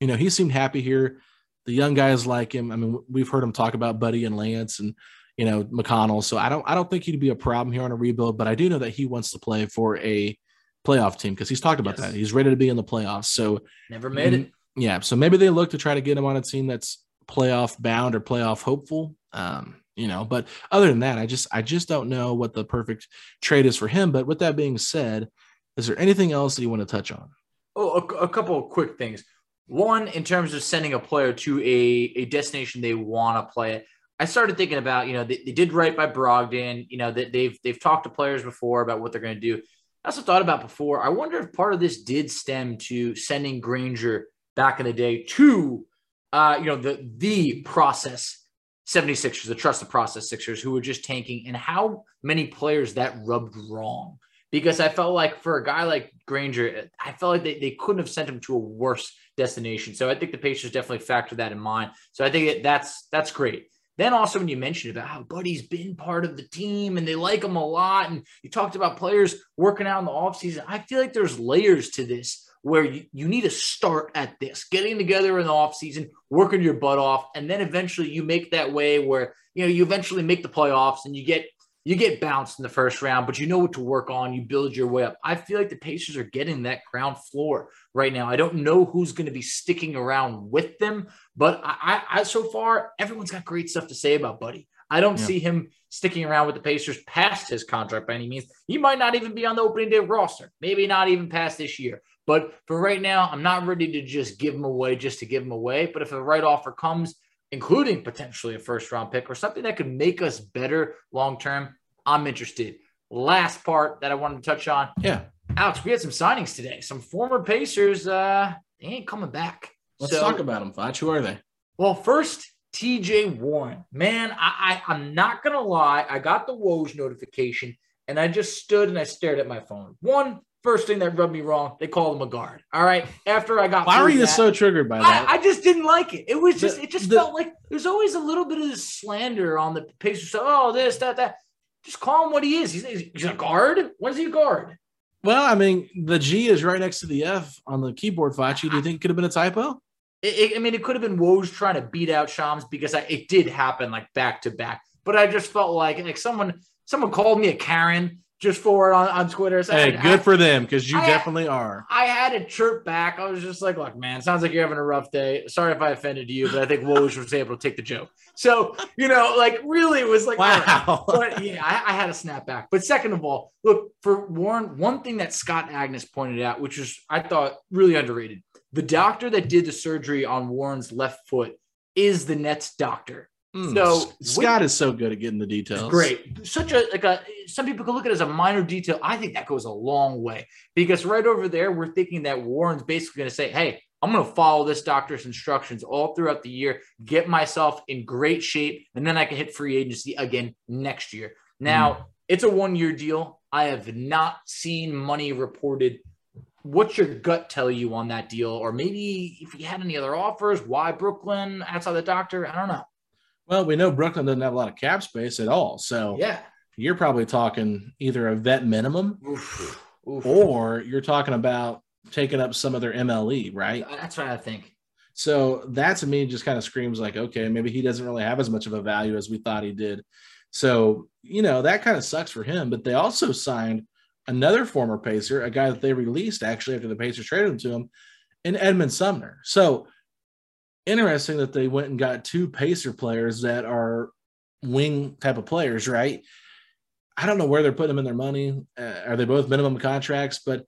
you know, he seemed happy here. The young guys like him. I mean, we've heard him talk about Buddy and Lance and you know McConnell. So I don't I don't think he'd be a problem here on a rebuild, but I do know that he wants to play for a playoff team because he's talked about yes. that. He's ready to be in the playoffs. So never made it. Yeah. So maybe they look to try to get him on a team that's playoff bound or playoff hopeful. Um, you know but other than that i just i just don't know what the perfect trade is for him but with that being said is there anything else that you want to touch on oh a, a couple of quick things One, in terms of sending a player to a, a destination they want to play it, I started thinking about, you know, they, they did right by Brogdon. You know, that they've they've talked to players before about what they're going to do. I also thought about before. I wonder if part of this did stem to sending Granger back in the day to, uh, you know, the the process 76ers, the trust the process Sixers, who were just tanking, and how many players that rubbed wrong. Because I felt like for a guy like Granger, I felt like they, they couldn't have sent him to a worse destination. So I think the Pacers definitely factor that in mind. So I think that's that's great. Then also when you mentioned about how Buddy's been part of the team and they like him a lot, and you talked about players working out in the offseason, I feel like there's layers to this where you, you need to start at this, getting together in the offseason, working your butt off, and then eventually you make that way where you know you eventually make the playoffs and you get you get bounced in the first round, but you know what to work on. You build your way up. I feel like the Pacers are getting that ground floor right now. I don't know who's going to be sticking around with them, but I, I, so far everyone's got great stuff to say about Buddy. I don't yeah. see him sticking around with the Pacers past his contract by any means. He might not even be on the opening day roster, maybe not even past this year. But for right now, I'm not ready to just give him away just to give him away. But if the right offer comes, including potentially a first round pick or something that could make us better long term, I'm interested. Last part that I wanted to touch on. Yeah. Alex, we had some signings today. Some former Pacers, uh, they ain't coming back. Let's so, talk about them, Foch. Who are they? Well, first, TJ Warren. Man, I, I I'm not gonna lie. I got the Woj notification and I just stood and I stared at my phone. One, First thing that rubbed me wrong, they called him a guard. All right. After I got why are you that, so triggered by that? I, I, just didn't like it. It was just, the, it just the, felt like there's always a little bit of this slander on the Pacers. So, oh, this, that, that. Just call him what he is. He's, he's a guard. When's he a guard? Well, I mean, the G is right next to the F on the keyboard, Facci. Do you think it could have been a typo? It, it, I mean, it could have been Woj trying to beat out Shams because I, it did happen like back to back. But I just felt like like someone someone called me a Karen just forward on, on Twitter. So hey, I, good I, for them because you I, definitely are. I had to chirp back. I was just like, look, man, sounds like you're having a rough day. Sorry if I offended you, but I think Woj was able to take the joke. So, you know, like really it was like, wow. But yeah, I, had a snap back. But second of all, look, for Warren, one thing that Scott Agness pointed out, which was, I thought, really underrated the doctor that did the surgery on Warren's left foot is the Nets doctor. Mm, so Scott is so good at getting the details. Great. Such a like a some people can look at it as a minor detail. I think that goes a long way because right over there, we're thinking that Warren's basically going to say, Hey, I'm going to follow this doctor's instructions all throughout the year, get myself in great shape, and then I can hit free agency again next year. Now, mm. it's a one year deal. I have not seen money reported. What's your gut tell you on that deal? Or maybe if you had any other offers, why Brooklyn outside the doctor? I don't know. Well, we know Brooklyn doesn't have a lot of cap space at all. So yeah, you're probably talking either a vet minimum Oof. Oof. or you're talking about taking up some of their MLE, right? Uh, that's what I think. So that to me just kind of screams like, okay, maybe he doesn't really have as much of a value as we thought he did. So, you know, that kind of sucks for him. But they also signed another former Pacer, a guy that they released actually after the Pacers traded him to him, in Edmund Sumner. So interesting that they went and got two Pacer players that are wing type of players, right? I don't know where they're putting them in their money. Uh, are they both minimum contracts? But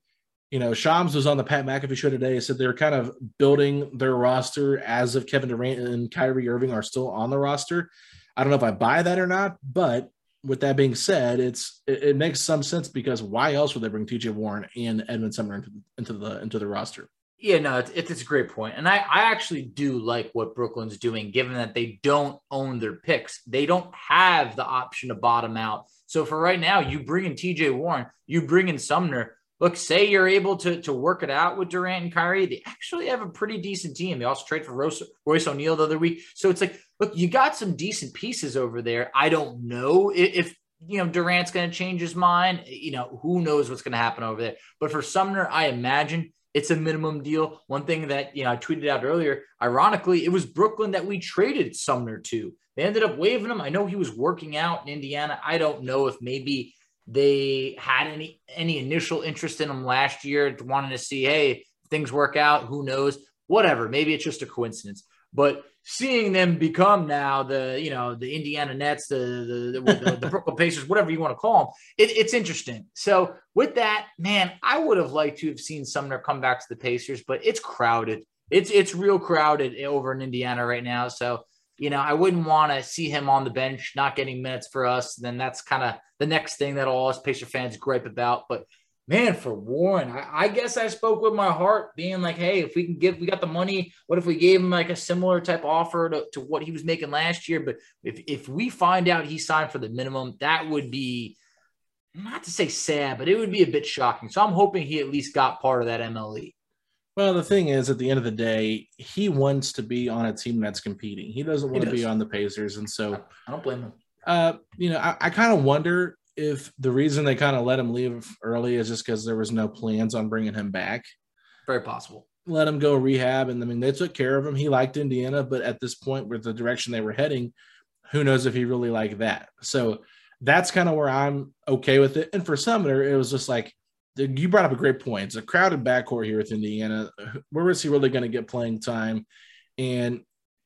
you know, Shams was on the Pat McAfee show today. Said they're kind of building their roster as if Kevin Durant and Kyrie Irving are still on the roster. I don't know if I buy that or not, but with that being said, it's it, it makes some sense because why else would they bring TJ Warren and Edmund Sumner into, into the into the roster? Yeah, no, it's, it's a great point. And I, I actually do like what Brooklyn's doing, given that they don't own their picks. They don't have the option to bottom out. So for right now, you bring in TJ Warren, you bring in Sumner. Look, say you're able to, to work it out with Durant and Kyrie. They actually have a pretty decent team. They also trade for Royce, Royce O'Neale the other week. So it's like, look, you got some decent pieces over there. I don't know if, if you know Durant's going to change his mind. You know, who knows what's going to happen over there. But for Sumner, I imagine it's a minimum deal. One thing that you know I tweeted out earlier, ironically, it was Brooklyn that we traded Sumner to. They ended up waiving him. I know he was working out in Indiana. I don't know if maybe they had any any initial interest in him last year, wanting to see, hey, things work out. Who knows? Whatever. Maybe it's just a coincidence. But seeing them become now the you know the Indiana Nets, the the, the, the Brooklyn Pacers, whatever you want to call them, it, it's interesting. So with that, man, I would have liked to have seen Sumner come back to the Pacers, but it's crowded. it's it's real crowded over in Indiana right now. So you know, I wouldn't want to see him on the bench, not getting minutes for us. Then that's kind of the next thing that all us Pacer fans gripe about. But man, for Warren, I, I, guess I spoke with my heart, being like, hey, if we can give, we got the money. What if we gave him like a similar type offer to, to what he was making last year? But if if we find out he signed for the minimum, that would be not to say sad, but it would be a bit shocking. So I'm hoping he at least got part of that MLE. Well, the thing is, at the end of the day, he wants to be on a team that's competing. He doesn't want he to be on the Pacers, and so I don't blame him. Uh, you know, I, I kind of wonder if the reason they kind of let him leave early is just because there was no plans on bringing him back. Very possible. Let him go rehab, and I mean, they took care of him. He liked Indiana, but at this point, with the direction they were heading, who knows if he really liked that? So that's kind of where I'm okay with it. And for Sumner, it was just like you brought up a great point. It's a crowded backcourt here with Indiana. Where is he really going to get playing time? And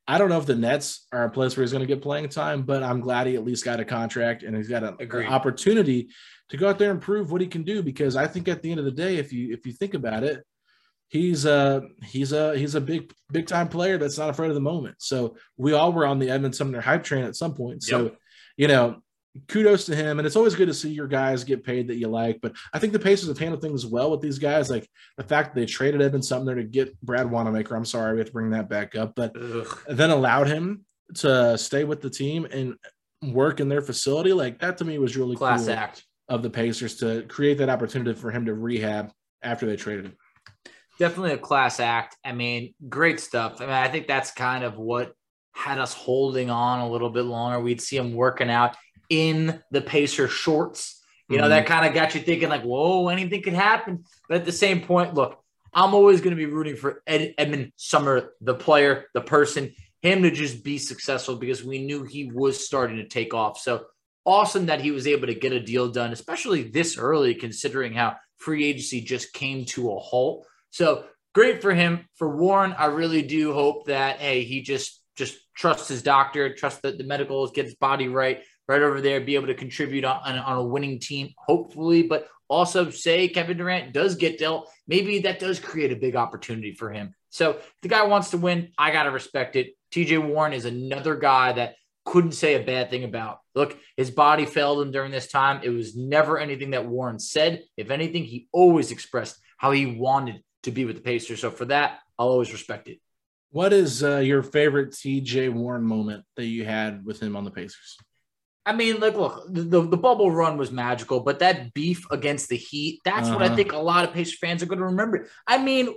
I don't know if the Nets are a place where he's going to get playing time, but I'm glad he at least got a contract and he's got a, an opportunity to go out there and prove what he can do. Because I think at the end of the day, if you if you think about it, he's a he's a he's a big big time player that's not afraid of the moment. So we all were on the Edmund Sumner hype train at some point. So yep. you know kudos to him. And it's always good to see your guys get paid that you like. But I think the Pacers have handled things well with these guys. Like the fact that they traded Evan Sumner to get Brad Wanamaker. I'm sorry we have to bring that back up, but Ugh. then allowed him to stay with the team and work in their facility. Like that to me was really class cool act of the Pacers to create that opportunity for him to rehab after they traded him. Definitely a class act. I mean, great stuff. I mean, I think that's kind of what had us holding on a little bit longer. We'd see him working out in the Pacer shorts. You know, mm-hmm. that kind of got you thinking, like, whoa, anything could happen. But at the same point, look, I'm always going to be rooting for Ed, Edmund Sumner, the player, the person, him to just be successful because we knew he was starting to take off. So awesome that he was able to get a deal done, especially this early, considering how free agency just came to a halt. So great for him. For Warren, I really do hope that hey, he just just trusts his doctor, trust that the medicals, get his body right, right over there, be able to contribute on, on a winning team, hopefully, but also say Kevin Durant does get dealt. Maybe that does create a big opportunity for him. So the guy wants to win. I got to respect it. TJ Warren is another guy that couldn't say a bad thing about. Look, his body failed him during this time. It was never anything that Warren said. If anything, he always expressed how he wanted to be with the Pacers. So for that, I'll always respect it. What is uh, your favorite TJ Warren moment that you had with him on the Pacers? I mean, like, look, the, the bubble run was magical, but that beef against the Heat, that's uh-huh. what I uh-huh. think a lot of Pacers fans are going to remember. I mean,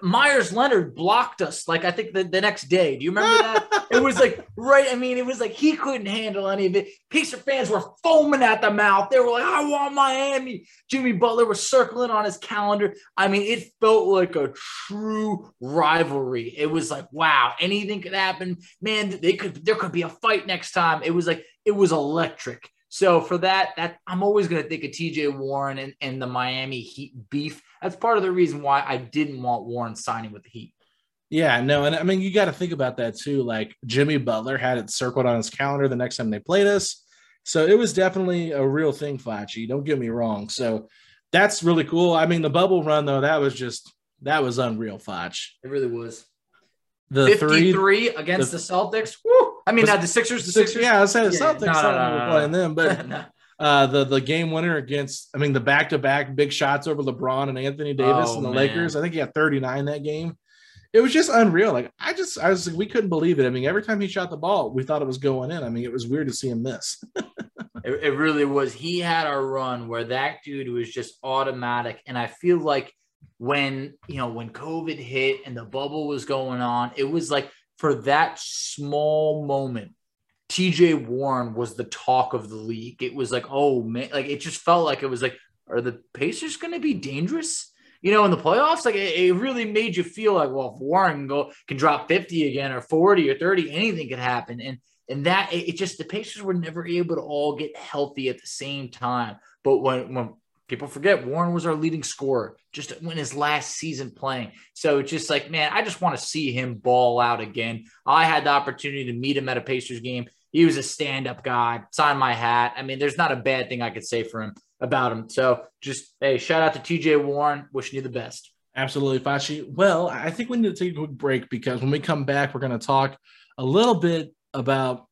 Meyers Leonard blocked us like I think the, the next day. Do you remember that? it was like right. I mean, it was like he couldn't handle any of it. Pacer fans were foaming at the mouth. They were like, "I want Miami." Jimmy Butler was circling on his calendar. I mean, it felt like a true rivalry. It was like, wow, anything could happen. Man, they could. There could be a fight next time. It was like it was electric. So for that, that I'm always going to think of TJ Warren and, and the Miami Heat beef. That's part of the reason why I didn't want Warren signing with the Heat. Yeah, no, and I mean you got to think about that too. Like Jimmy Butler had it circled on his calendar the next time they played us, so it was definitely a real thing, Facci. Don't get me wrong. So that's really cool. I mean, the bubble run though, that was just that was unreal, Foch. It really was. The 53 three, against the, the Celtics. Woo! I mean, not the Sixers. The Sixers. Yeah, I said the yeah, Celtics. No, no, no, no, playing them, but uh, the the game winner against. I mean, the back to back big shots over LeBron and Anthony Davis oh, and the man. Lakers. I think he had 39 that game. It was just unreal. Like I just, I was like, we couldn't believe it. I mean, every time he shot the ball, we thought it was going in. I mean, it was weird to see him miss. it, it really was. He had a run where that dude was just automatic, and I feel like when you know when COVID hit and the bubble was going on, it was like for that small moment, TJ Warren was the talk of the league. It was like, oh man, like it just felt like it was like, are the Pacers going to be dangerous? You know, in the playoffs, like it, it, really made you feel like, well, if Warren can go can drop 50 again or 40 or 30, anything could happen. And and that it, it just the Pacers were never able to all get healthy at the same time. But when when people forget Warren was our leading scorer just in his last season playing. So it's just like, man, I just want to see him ball out again. I had the opportunity to meet him at a Pacers game. He was a stand-up guy, sign my hat. I mean, there's not a bad thing I could say for him about him. So just hey, shout out to TJ Warren, wishing you the best. Absolutely, Facci. Well, I think we need to take a quick break because when we come back, we're going to talk a little bit about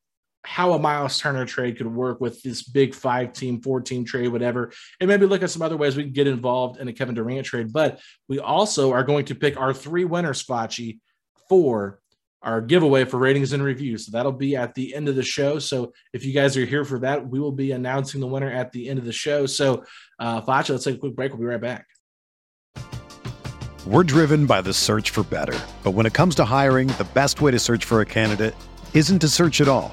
how a Myles Turner trade could work with this big five team, four team trade, whatever, and maybe look at some other ways we can get involved in a Kevin Durant trade. But we also are going to pick our three winners, Facci, for our giveaway for ratings and reviews. So that'll be at the end of the show. So if you guys are here for that, we will be announcing the winner at the end of the show. So, uh, Facci, let's take a quick break. We'll be right back. We're driven by the search for better. But when it comes to hiring, the best way to search for a candidate isn't to search at all.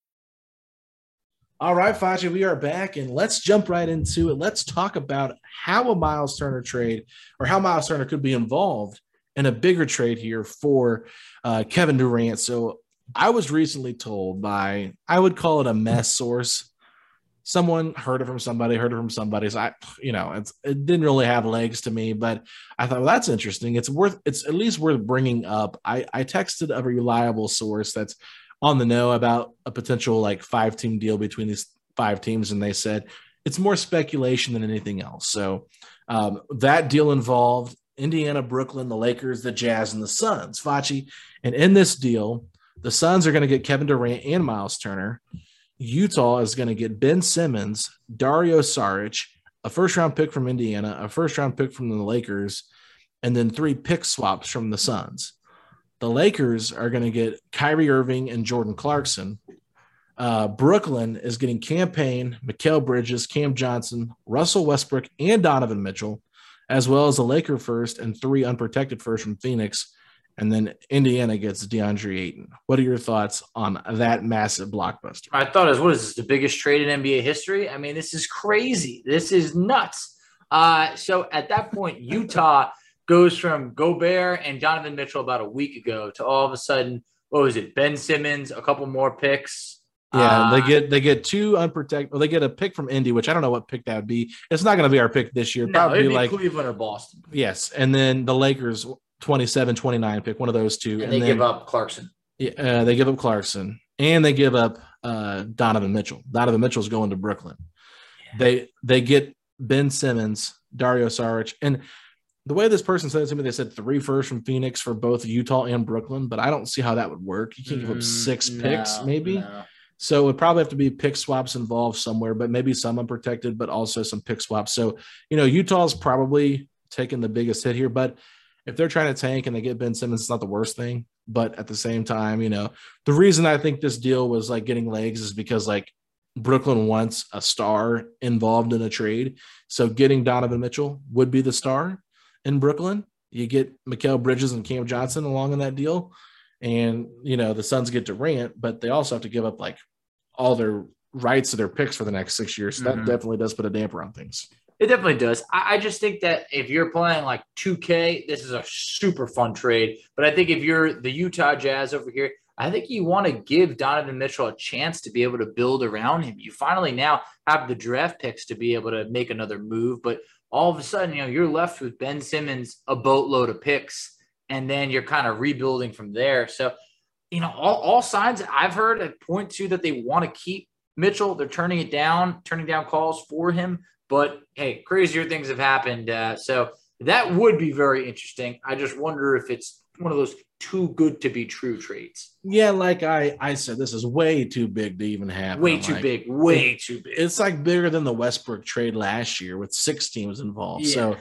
All right, Facci, we are back and let's jump right into it. Let's talk about how a Myles Turner trade or how Myles Turner could be involved in a bigger trade here for uh, Kevin Durant. So I was recently told by, I would call it a mess source. Someone heard it from somebody, heard it from somebody. So I, you know, it didn't really have legs to me, but I thought, well, that's interesting. It's worth, it's at least worth bringing up. I, I texted a reliable source that's on the know about a potential like five team deal between these five teams, and they said it's more speculation than anything else. So um, that deal involved Indiana, Brooklyn, the Lakers, the Jazz, and the Suns. Facci, and in this deal, the Suns are going to get Kevin Durant and Myles Turner. Utah is going to get Ben Simmons, Dario Saric, a first round pick from Indiana, a first round pick from the Lakers, and then three pick swaps from the Suns. The Lakers are going to get Kyrie Irving and Jordan Clarkson. Uh, Brooklyn is getting Cam Payne, Mikal Bridges, Cam Johnson, Russell Westbrook, and Donovan Mitchell, as well as a Laker first and three unprotected first from Phoenix. And then Indiana gets DeAndre Ayton. What are your thoughts on that massive blockbuster? I thought was what is this the biggest trade in NBA history? I mean, this is crazy. This is nuts. Uh, so at that point, Utah goes from Gobert and Donovan Mitchell about a week ago to all of a sudden, what was it? Ben Simmons, a couple more picks. Yeah, uh, they get they get two unprotected. Well, they get a pick from Indy, which I don't know what pick that would be. It's not going to be our pick this year. No, Probably like Cleveland or Boston. Yes, and then the Lakers 27, 29 pick, one of those two. And, and they then, give up Clarkson. Yeah, uh, they give up Clarkson, and they give up uh, Donovan Mitchell. Donovan Mitchell's going to Brooklyn. Yeah. They they get Ben Simmons, Dario Saric, and the way this person said it to me, they said three first from Phoenix for both Utah and Brooklyn, but I don't see how that would work. You can't mm, give up six no, picks, maybe. No. So it would probably have to be pick swaps involved somewhere, but maybe some unprotected, but also some pick swaps. So, you know, Utah's probably taking the biggest hit here, but if they're trying to tank and they get Ben Simmons, it's not the worst thing. But at the same time, you know, the reason I think this deal was like getting legs is because like Brooklyn wants a star involved in a trade. So getting Donovan Mitchell would be the star in Brooklyn. You get Mikal Bridges and Cam Johnson along in that deal. And, you know, the Suns get Durant, but they also have to give up like all their rights to their picks for the next six years. So mm-hmm. that definitely does put a damper on things. It definitely does. I, I, just think that if you're playing like 2K, this is a super fun trade. But I think if you're the Utah Jazz over here, I think you want to give Donovan Mitchell a chance to be able to build around him. You finally now have the draft picks to be able to make another move, but all of a sudden, you know, you're left with Ben Simmons, a boatload of picks, and then you're kind of rebuilding from there. So, you know, all, all signs I've heard point to that they want to keep Mitchell. They're turning it down, turning down calls for him. But hey, crazier things have happened. Uh, so that would be very interesting. I just wonder if it's one of those too good to be true trades. Yeah, like I I said, this is way too big to even have. Way too like, big. Way too big. It's like bigger than the Westbrook trade last year with six teams involved. Yeah. So,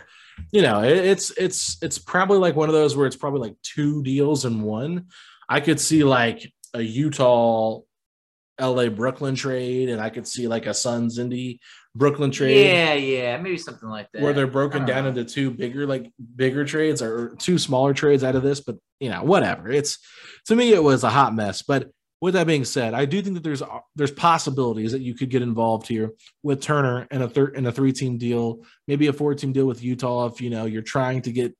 you know, it, it's it's it's probably like one of those where it's probably like two deals in one. I could see like a Utah LA Brooklyn trade, and I could see like a Suns Indy Brooklyn trade. Yeah, yeah, maybe something like that. Where they're broken down know. into two bigger, like bigger trades or two smaller trades out of this, but you know, whatever. It's to me, it was a hot mess. But with that being said, I do think that there's there's possibilities that you could get involved here with Turner and a third and a three team deal, maybe a four team deal with Utah if you know you're trying to get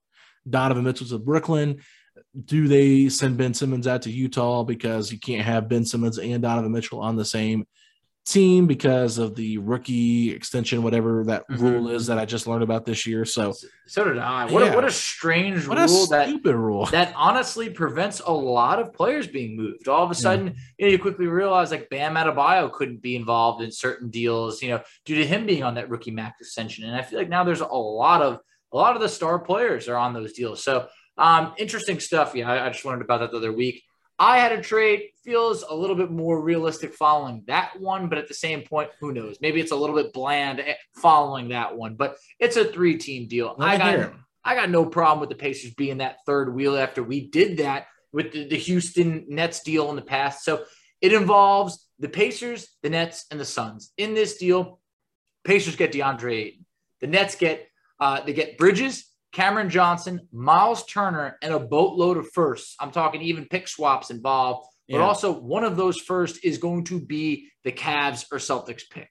Donovan Mitchell to Brooklyn do they send Ben Simmons out to Utah because you can't have Ben Simmons and Donovan Mitchell on the same team because of the rookie extension, whatever that mm-hmm. rule is that I just learned about this year. So, so did I. What, yeah. a, what a strange what rule! A that, stupid rule that honestly prevents a lot of players being moved. All of a sudden, yeah. you, know, you quickly realize like Bam Adebayo couldn't be involved in certain deals, you know, due to him being on that rookie max extension. And I feel like now there's a lot of a lot of the star players are on those deals. So um, interesting stuff. Yeah, I, I just learned about that the other week. I had a trade feels a little bit more realistic following that one, but at the same point, who knows? Maybe it's a little bit bland eh, following that one, but it's a three team deal. I got I got no problem with the Pacers being that third wheel after we did that with the, the Houston Nets deal in the past. So it involves the Pacers, the Nets, and the Suns. In this deal, Pacers get DeAndre Ayton. The Nets get uh, they get Bridges, Cameron Johnson, Myles Turner, and a boatload of firsts. I'm talking even pick swaps involved, but yeah. also one of those first is going to be the Cavs or Celtics pick.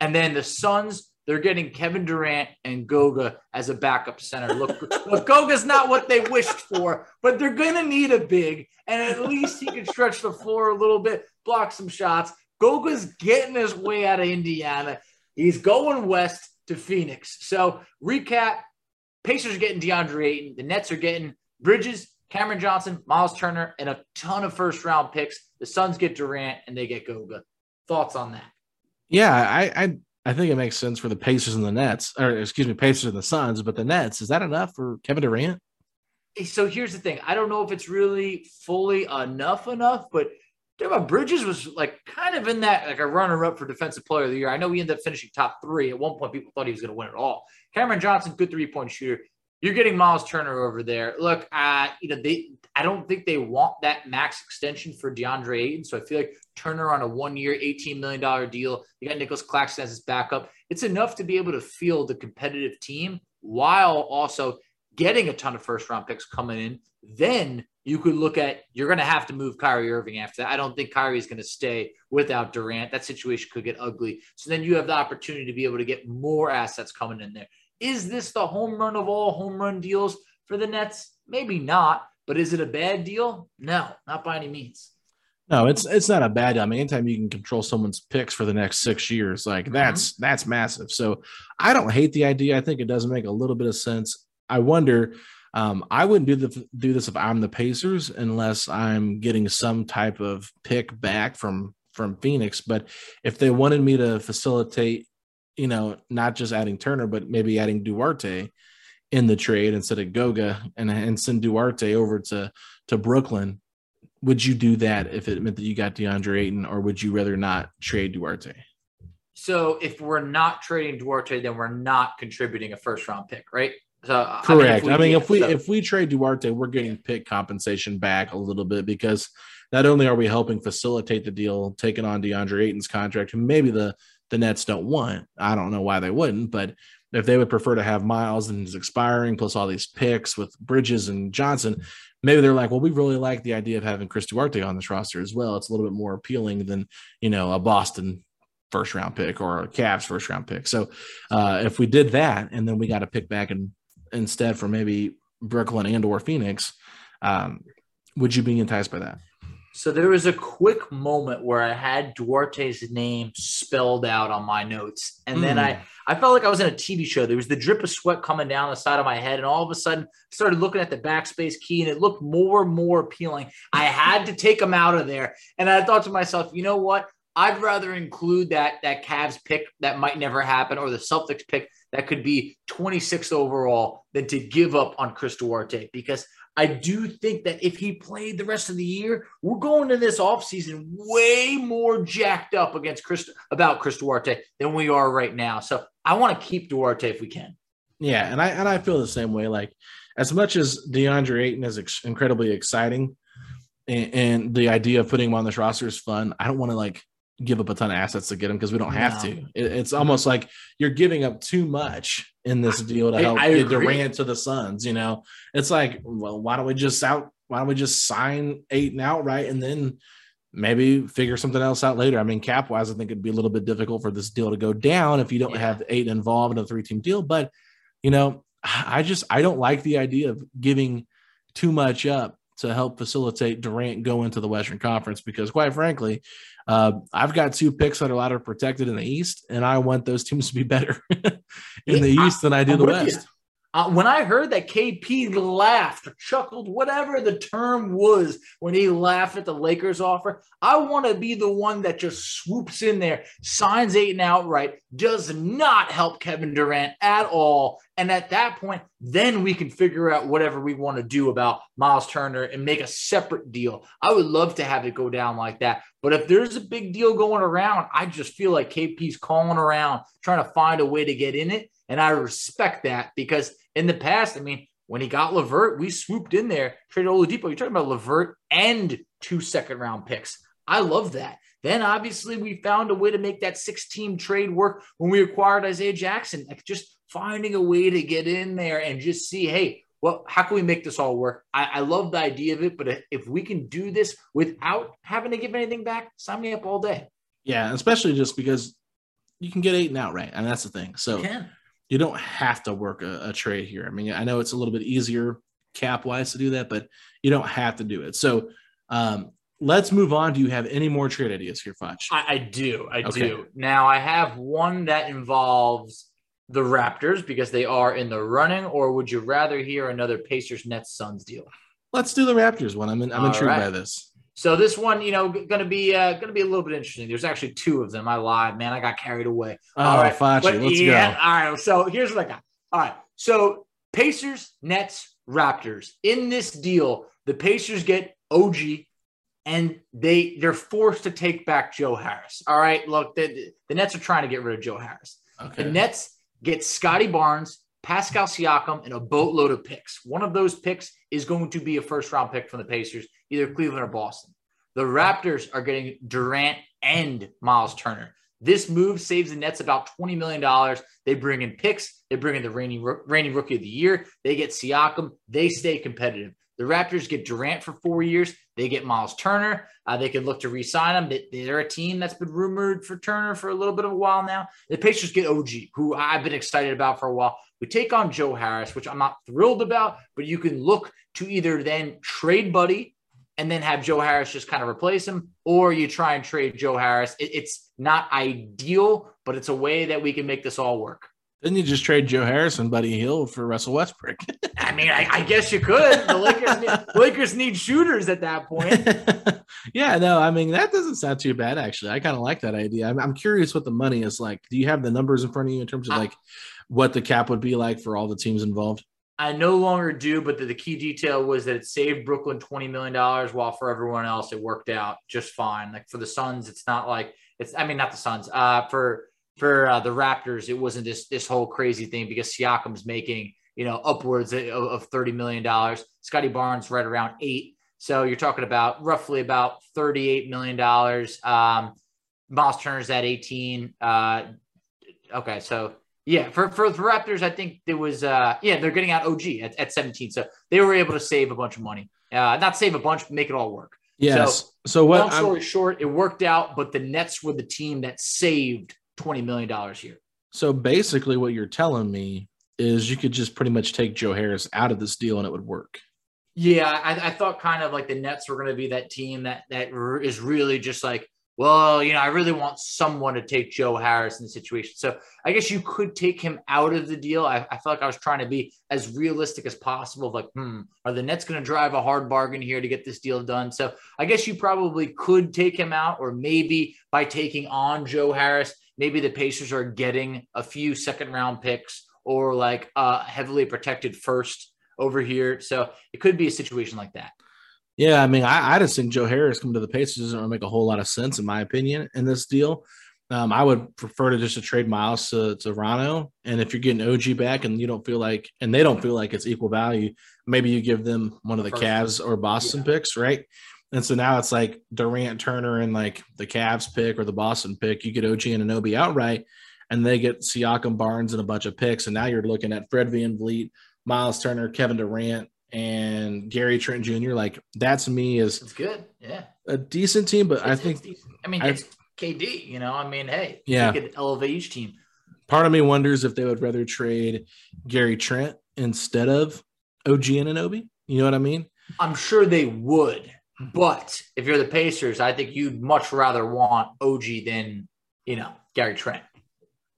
And then the Suns, they're getting Kevin Durant and Goga as a backup center. Look, look Goga's not what they wished for, but they're going to need a big, and at least he can stretch the floor a little bit, block some shots. Goga's getting his way out of Indiana. He's going west to Phoenix. So, recap Pacers are getting DeAndre Ayton. The Nets are getting Bridges, Cameron Johnson, Myles Turner, and a ton of first round picks. The Suns get Durant and they get Goga. Thoughts on that? Yeah, I, I I think it makes sense for the Pacers and the Nets, or excuse me, Pacers and the Suns, but the Nets, is that enough for Kevin Durant? So here's the thing. I don't know if it's really fully enough enough, but Devon Bridges was like kind of in that like a runner up for defensive player of the year. I know he ended up finishing top three. At one point, people thought he was going to win it all. Cameron Johnson, good three point shooter. You're getting Myles Turner over there. Look, uh, you know they. I don't think they want that max extension for DeAndre Ayton. So I feel like Turner on a one year, $18 million deal. You got Nicholas Claxton as his backup. It's enough to be able to field a competitive team while also getting a ton of first round picks coming in. Then you could look at you're going to have to move Kyrie Irving after that. I don't think Kyrie is going to stay without Durant. That situation could get ugly. So then you have the opportunity to be able to get more assets coming in there. Is this the home run of all home run deals for the Nets? Maybe not, but is it a bad deal? No, not by any means. No, it's it's not a bad deal. I mean, anytime you can control someone's picks for the next six years, like mm-hmm. that's mm-hmm. that's massive. So I don't hate the idea. I think it does make a little bit of sense. I wonder um, I wouldn't do the do this if I'm the Pacers unless I'm getting some type of pick back from from Phoenix. But if they wanted me to facilitate, you know, not just adding Turner, but maybe adding Duarte in the trade instead of Goga and, and send Duarte over to to Brooklyn, would you do that if it meant that you got DeAndre Ayton, or would you rather not trade Duarte? So if we're not trading Duarte, then we're not contributing a first round pick, right? So, Correct. I mean, if we, I mean, if we if we trade Duarte, we're getting pick compensation back a little bit because not only are we helping facilitate the deal, taking on DeAndre Ayton's contract, who maybe the the Nets don't want. I don't know why they wouldn't, but if they would prefer to have Myles and he's expiring, plus all these picks with Bridges and Johnson, maybe they're like, well, we really like the idea of having Chris Duarte on this roster as well. It's a little bit more appealing than you know a Boston first round pick or a Cavs first round pick. So uh, if we did that and then we got to pick back and instead for maybe Brooklyn and or Phoenix, um, would you be enticed by that? So there was a quick moment where I had Duarte's name spelled out on my notes, and mm. then I hmm. I felt like I was in a TV show. There was the drip of sweat coming down the side of my head, and all of a sudden I started looking at the backspace key, and it looked more and more appealing. I had to take him out of there, and I thought to myself, you know what? I'd rather include that that Cavs pick that might never happen, or the Celtics pick that could be 26th overall, than to give up on Chris Duarte because I do think that if he played the rest of the year, we're going to this offseason way more jacked up against Chris about Chris Duarte than we are right now. So I want to keep Duarte if we can. Yeah, and I and I feel the same way. Like as much as DeAndre Ayton is ex- incredibly exciting, and, and, the idea of putting him on this roster is fun. I don't want to like give up a ton of assets to get him because we don't have no. to. It, it's almost like you're giving up too much in this deal to help I, I get Durant to the Suns. You know, it's like, well, why don't we just out? Why don't we just sign Ayton outright and then maybe figure something else out later? I mean, cap wise, I think it'd be a little bit difficult for this deal to go down if you don't yeah. have eight involved in a three team deal. But you know, I just I don't like the idea of giving too much up to help facilitate Durant go into the Western Conference because, quite frankly, uh, I've got two picks that are ladder protected in the East, and I want those teams to be better in yeah, the East than I do I'm the West. Uh, when I heard that KP laughed, chuckled, whatever the term was, when he laughed at the Lakers offer, I want to be the one that just swoops in there, signs Ayton outright, does not help Kevin Durant at all. And at that point, then we can figure out whatever we want to do about Miles Turner and make a separate deal. I would love to have it go down like that. But if there's a big deal going around, I just feel like KP's calling around, trying to find a way to get in it. And I respect that because in the past, I mean, when he got LeVert, we swooped in there, traded Oladipo. You're talking about LeVert and two second round picks. I love that. Then obviously we found a way to make that six team trade work when we acquired Isaiah Jackson. Like just finding a way to get in there and just see, hey, well, how can we make this all work? I, I love the idea of it, but if we can do this without having to give anything back, sign me up all day. Yeah, especially just because you can get Ayton out, right? And that's the thing. So you don't have to work a, a, trade here. I mean, I know it's a little bit easier cap wise to do that, but you don't have to do it. So um, let's move on. Do you have any more trade ideas here, Foch? I, I do. I okay. do. Now I have one that involves the Raptors because they are in the running, or would you rather hear another Pacers Nets Suns deal? Let's do the Raptors one. I'm in, I'm intrigued right. by this. So this one, you know, going to be uh, going to be a little bit interesting. There's actually two of them. I lied, man. I got carried away. Oh, all right, Facci, but, let's yeah, go. All right. So here's what I got. All right. So Pacers, Nets, Raptors. In this deal, the Pacers get OG, and they they're forced to take back Joe Harris. All right. Look, the, the Nets are trying to get rid of Joe Harris. Okay. The Nets get Scottie Barnes, Pascal Siakam, and a boatload of picks. One of those picks is going to be a first round pick from the Pacers, either Cleveland or Boston. The Raptors are getting Durant and Myles Turner. This move saves the Nets about $20 million. They bring in picks, they bring in the reigning, reigning rookie of the year, they get Siakam, they stay competitive. The Raptors get Durant for four years. They get Myles Turner. Uh, they can look to re-sign him. They're a team that's been rumored for Turner for a little bit of a while now. The Pacers get OG, who I've been excited about for a while. We take on Joe Harris, which I'm not thrilled about, but you can look to either then trade Buddy and then have Joe Harris just kind of replace him, or you try and trade Joe Harris. It, it's not ideal, but it's a way that we can make this all work. Then you just trade Joe Harris and Buddy Hield for Russell Westbrook. I mean, I, I, guess you could. The Lakers need, Lakers need shooters at that point. yeah, no, I mean that doesn't sound too bad actually. I kind of like that idea. I'm, I'm, curious what the money is like. Do you have the numbers in front of you in terms of like what the cap would be like for all the teams involved? I no longer do, but the, the key detail was that it saved Brooklyn twenty million dollars, while for everyone else it worked out just fine. Like for the Suns, it's not like it's. I mean, not the Suns. Uh, for for uh, the Raptors, it wasn't this this whole crazy thing because Siakam's making you know, upwards of, of $30 million. Scottie Barnes right around eight. So you're talking about roughly about $38 million. Um, Myles Turner's at 18. Uh, okay. So yeah, for, for the Raptors, I think there was, uh, yeah, they're getting out OG at, at 17. So they were able to save a bunch of money. Uh, not save a bunch, but make it all work. Yes. So, so what? Long story I'm, short, it worked out, but the Nets were the team that saved $20 million here. So basically, what you're telling me is you could just pretty much take Joe Harris out of this deal and it would work. Yeah, I, I thought kind of like the Nets were going to be that team that that is really just like, well, you know, I really want someone to take Joe Harris in the situation. So I guess you could take him out of the deal. I, I felt like I was trying to be as realistic as possible. Like, hmm, are the Nets going to drive a hard bargain here to get this deal done? So I guess you probably could take him out, or maybe by taking on Joe Harris, maybe the Pacers are getting a few second round picks or like a heavily protected first over here. So it could be a situation like that. Yeah, I mean, I, I just think Joe Harris coming to the Pacers doesn't really make a whole lot of sense, in my opinion, in this deal. Um, I would prefer to just to trade Myles to, to Rano. And if you're getting OG back and you don't feel like, and they don't feel like it's equal value, maybe you give them one of the Cavs or Boston yeah. picks, right? And so now it's like Durant, Turner, and like the Cavs pick or the Boston pick. You get OG and Anunoby outright, and they get Siakam, Barnes, and a bunch of picks. And now you're looking at Fred VanVleet, Myles Turner, Kevin Durant, and Gary Trent Jr. Like that's me is it's good, yeah, a decent team. But it's, I think I mean it's KD. You know, I mean, hey, yeah, could elevate each team. Part of me wonders if they would rather trade Gary Trent instead of OG and Anunoby. You know what I mean? I'm sure they would, but if you're the Pacers, I think you'd much rather want OG than you know Gary Trent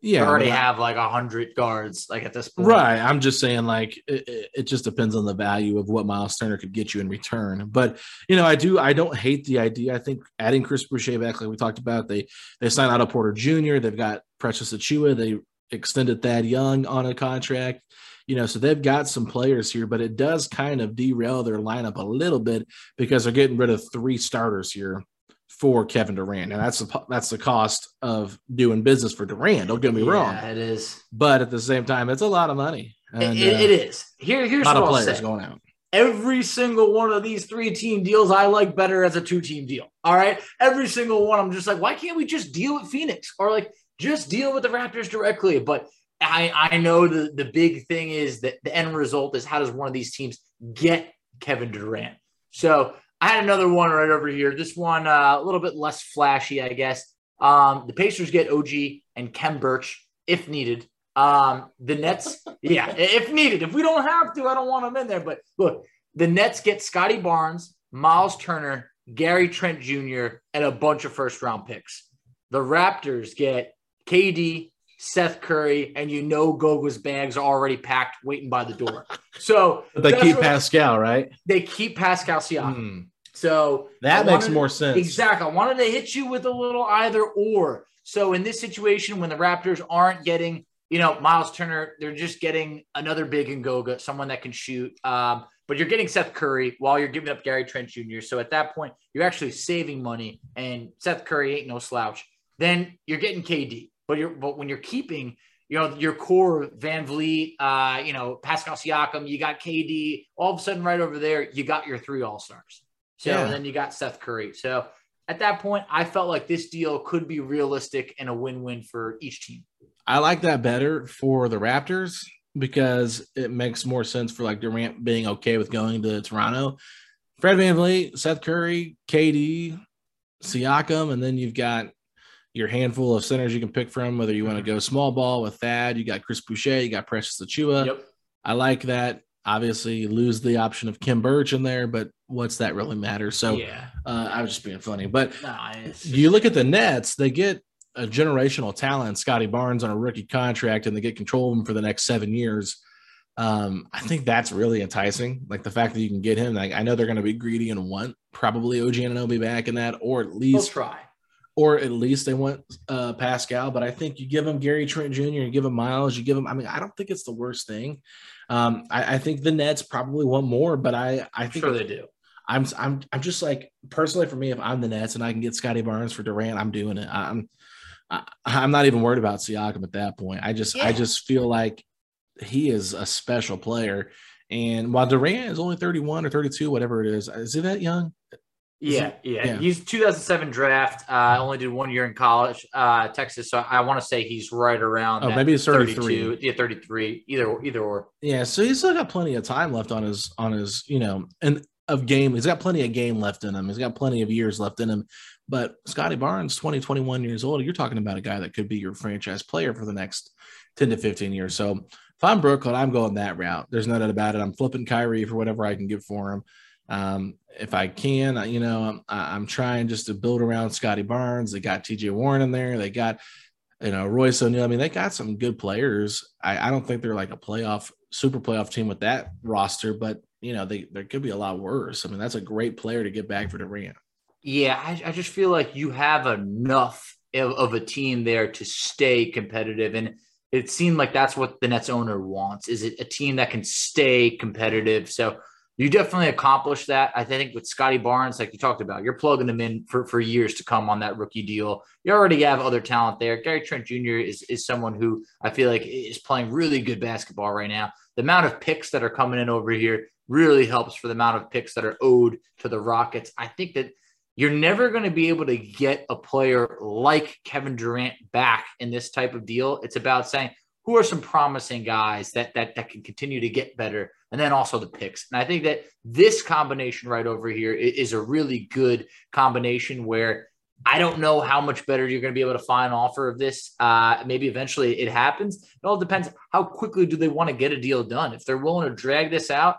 yeah, already have like a hundred guards like at this point. Right. I'm just saying like it, it, just depends on the value of what Myles Turner could get you in return. But you know, I do I don't hate the idea. I think adding Chris Boucher back, like we talked about, they they signed Otto Porter Jr. They've got Precious Achiuwa. They extended Thad Young on a contract. You know, so they've got some players here, but it does kind of derail their lineup a little bit because they're getting rid of three starters here for Kevin Durant. and that's the that's the cost of doing business for Durant. Don't get me yeah, wrong. It is, but at the same time, it's a lot of money. And, it, uh, it is. Here, here's a lot of players going out. Every single one of these three team deals I like better as a two team deal. All right, every single one. I'm just like, why can't we just deal with Phoenix or like just deal with the Raptors directly? But I I know the the big thing is that the end result is how does one of these teams get Kevin Durant? So I had another one right over here. This one uh, a little bit less flashy, I guess. Um, the Pacers get OG and Khem Birch if needed. Um, the Nets, yeah, if needed. If we don't have to, I don't want them in there. But look, the Nets get Scottie Barnes, Myles Turner, Gary Trent Jr., and a bunch of first round picks. The Raptors get KD, Seth Curry, and you know Goga's bags are already packed, waiting by the door. So they keep Pascal, right? They keep Pascal Siakam. Mm. So that makes more sense. Exactly. I wanted to hit you with a little either or. So in this situation, when the Raptors aren't getting, you know, Myles Turner, they're just getting another big and Goga, someone that can shoot. Um, but you're getting Seth Curry while you're giving up Gary Trent Jr. So at that point, you're actually saving money, and Seth Curry ain't no slouch. Then you're getting KD. But you're but when you're keeping, you know, your core VanVleet, uh, you know, Pascal Siakam, you got KD, all of a sudden right over there, you got your three all stars. So yeah. and then you got Seth Curry. So at that point, I felt like this deal could be realistic and a win-win for each team. I like that better for the Raptors because it makes more sense for like Durant being okay with going to Toronto. Fred VanVleet, Seth Curry, KD, Siakam, and then you've got your handful of centers you can pick from, whether you want to go small ball with Thad, you got Chris Boucher, you got Precious Achiuwa. Yep. I like that. Obviously, you lose the option of Khem Birch in there, but what's that really matter? So, yeah, uh, I was just being funny. But you look at the Nets; they get a generational talent, Scottie Barnes, on a rookie contract, and they get control of him for the next seven years. Um, I think that's really enticing. Like the fact that you can get him. Like I know they're going to be greedy and want probably OG Anunoby back in that, or at least They'll try or at least they want uh, Pascal. But I think you give them Gary Trent Jr., you give him Myles, you give him. I mean, I don't think it's the worst thing. Um, I, I, think the Nets probably want more, but I I think sure they do. I'm I'm I'm just like personally for me, if I'm the Nets and I can get Scottie Barnes for Durant, I'm doing it. I'm I, am i am not even worried about Siakam at that point. I just yeah. I just feel like he is a special player. And while Durant is only 31 or 32, whatever it is, is he that young? Yeah, yeah, yeah. He's 2007 draft. Uh, only did one year in college, uh, Texas. So I want to say he's right around. Oh, maybe he's 33. Yeah, 33. Either, either or. Yeah, so he's still got plenty of time left on his on his, you know, and of game. He's got plenty of game left in him. He's got plenty of years left in him. But Scottie Barnes, 20, 21 years old, you're talking about a guy that could be your franchise player for the next 10 to 15 years. So if I'm Brooklyn, I'm going that route. There's no doubt about it. I'm flipping Kyrie for whatever I can get for him. Um, if I can, you know, I'm, I'm trying just to build around Scottie Barnes. They got TJ Warren in there. They got, you know, Royce O'Neale. I mean, they got some good players. I, I don't think they're like a playoff, super playoff team with that roster, but you know, they there could be a lot worse. I mean, that's a great player to get back for Durant. Yeah, I, I just feel like you have enough of, of, a team there to stay competitive, and it seemed like that's what the Nets owner wants. Is it a team that can stay competitive? So you definitely accomplished that. I think with Scottie Barnes, like you talked about, you're plugging them in for, for years to come on that rookie deal. You already have other talent there. Gary Trent Jr. is, is someone who I feel like is playing really good basketball right now. The amount of picks that are coming in over here really helps for the amount of picks that are owed to the Rockets. I think that you're never going to be able to get a player like Kevin Durant back in this type of deal. It's about saying who are some promising guys that that that can continue to get better, and then also the picks. And I think that this combination right over here is a really good combination where I don't know how much better you're going to be able to find an offer of this. Uh, maybe eventually it happens. It all depends how quickly do they want to get a deal done. If they're willing to drag this out,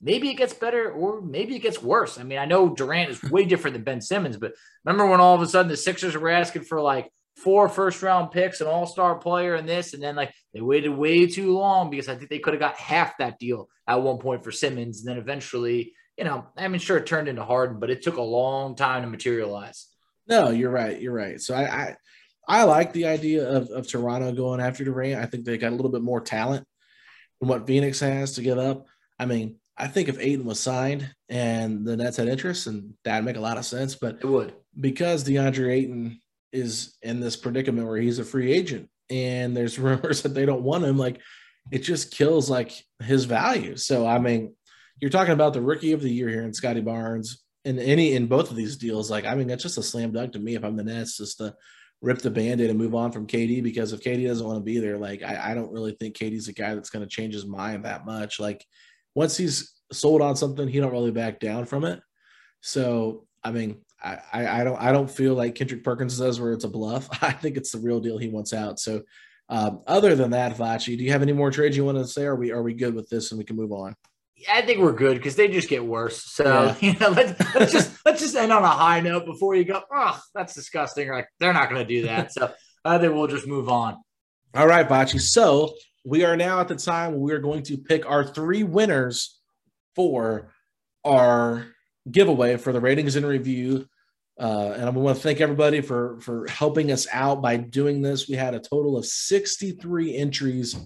maybe it gets better or maybe it gets worse. I mean, I know Durant is way different than Ben Simmons, but remember when all of a sudden the Sixers were asking for like four first round picks, an all star player, and this, and then like they waited way too long because I think they could have got half that deal at one point for Simmons. And then eventually, you know, I mean, sure, it turned into Harden, but it took a long time to materialize. No, you're right. You're right. So I, I, I like the idea of, of Toronto going after Durant. I think they got a little bit more talent than what Phoenix has to give up. I mean, I think if Ayton was signed and the Nets had interest, and that'd make a lot of sense. But it would because DeAndre Ayton is in this predicament where he's a free agent, and there's rumors that they don't want him. Like it just kills like his value. So I mean, you're talking about the rookie of the year here in Scottie Barnes, in any in both of these deals. Like I mean, that's just a slam dunk to me if I'm the Nets, just to rip the band-aid and move on from KD because if KD doesn't want to be there, like I, I don't really think KD's a guy that's going to change his mind that much. Like once he's sold on something, he don't really back down from it. So I mean, I, I don't I don't feel like Kendrick Perkins does where it's a bluff. I think it's the real deal he wants out. So um, other than that, Facci, do you have any more trades you want to say? Are we are we good with this and we can move on? I think we're good because they just get worse. So yeah. you know, let's, let's just let's just end on a high note before you go. Oh, that's disgusting. Like they're not going to do that. So I think we'll just move on. All right, Facci. So we are now at the time we are going to pick our three winners for our giveaway for the ratings and review. Uh, and I want to thank everybody for for helping us out by doing this. We had a total of 63 entries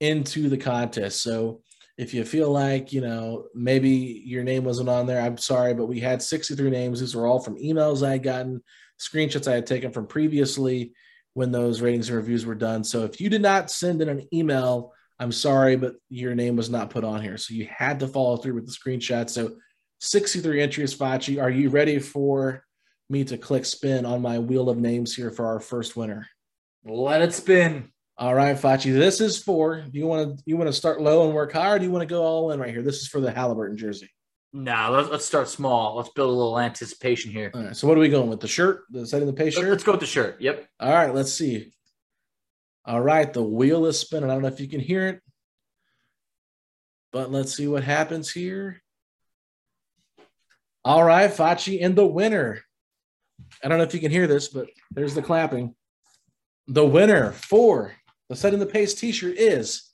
into the contest. So if you feel like you know maybe your name wasn't on there, I'm sorry, but we had 63 names. These were all from emails I had gotten, screenshots I had taken from previously when those ratings and reviews were done. So if you did not send in an email, I'm sorry, but your name was not put on here. So you had to follow through with the screenshot. So 63 entries, Facci. Are you ready for me to click spin on my wheel of names here for our first winner? Let it spin. All right, Facci, This is for. Do you want to you want to start low and work hard? do you want to go all in right here? This is for the Halliburton jersey. No, let's, let's start small. Let's build a little anticipation here. All right. So what are we going with? The shirt? The setting the pace shirt? Let's go with the shirt. Yep. All right. Let's see. All right. The wheel is spinning. I don't know if you can hear it, but let's see what happens here. All right, Facci and the winner. I don't know if you can hear this, but there's the clapping. The winner for the setting the pace t-shirt is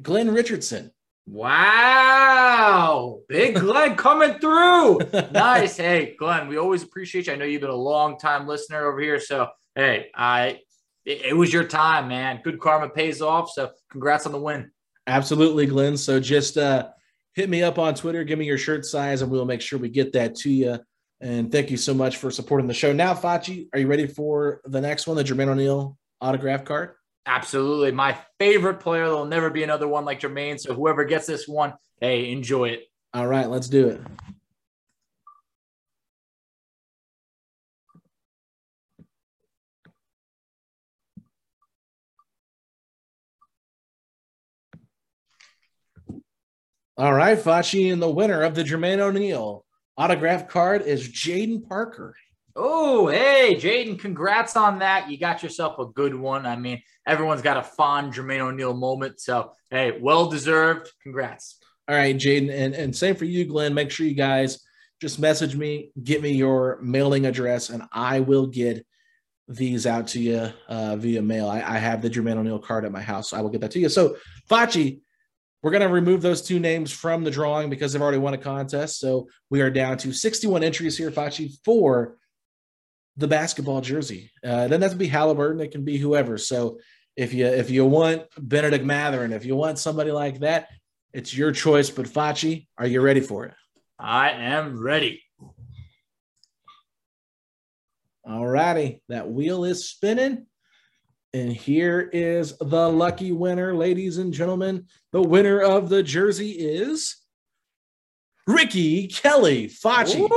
Glenn Richardson. Wow. Big Glenn coming through. nice. Hey, Glenn, we always appreciate you. I know you've been a long time listener over here. So, hey, I it, it was your time, man. Good karma pays off. So, congrats on the win. Absolutely, Glenn. So, just uh, hit me up on Twitter, give me your shirt size, and we'll make sure we get that to you. And thank you so much for supporting the show. Now, Facci, are you ready for the next one, the Jermaine O'Neal autograph card? Absolutely. My favorite player. There'll never be another one like Jermaine. So whoever gets this one, hey, enjoy it. All right, let's do it. All right, Facci and the winner of the Jermaine O'Neal autograph card is Jaden Parker. Oh, hey, Jaden, congrats on that. You got yourself a good one. I mean, everyone's got a fond Jermaine O'Neal moment. So, hey, well deserved. Congrats. All right, Jaden. And, and same for you, Glenn. Make sure you guys just message me, get me your mailing address, and I will get these out to you uh, via mail. I, I, have the Jermaine O'Neal card at my house. So I will get that to you. So, Facci, we're going to remove those two names from the drawing because they've already won a contest. So we are down to 61 entries here, Facci, for the basketball jersey. Uh, it doesn't have to be Halliburton; it can be whoever. So if you if you want Bennedict Mathurin, if you want somebody like that, it's your choice. But Facci, are you ready for it? I am ready. All righty, that wheel is spinning. And here is the lucky winner, ladies and gentlemen. The winner of the jersey is Ricky Kelly Facci.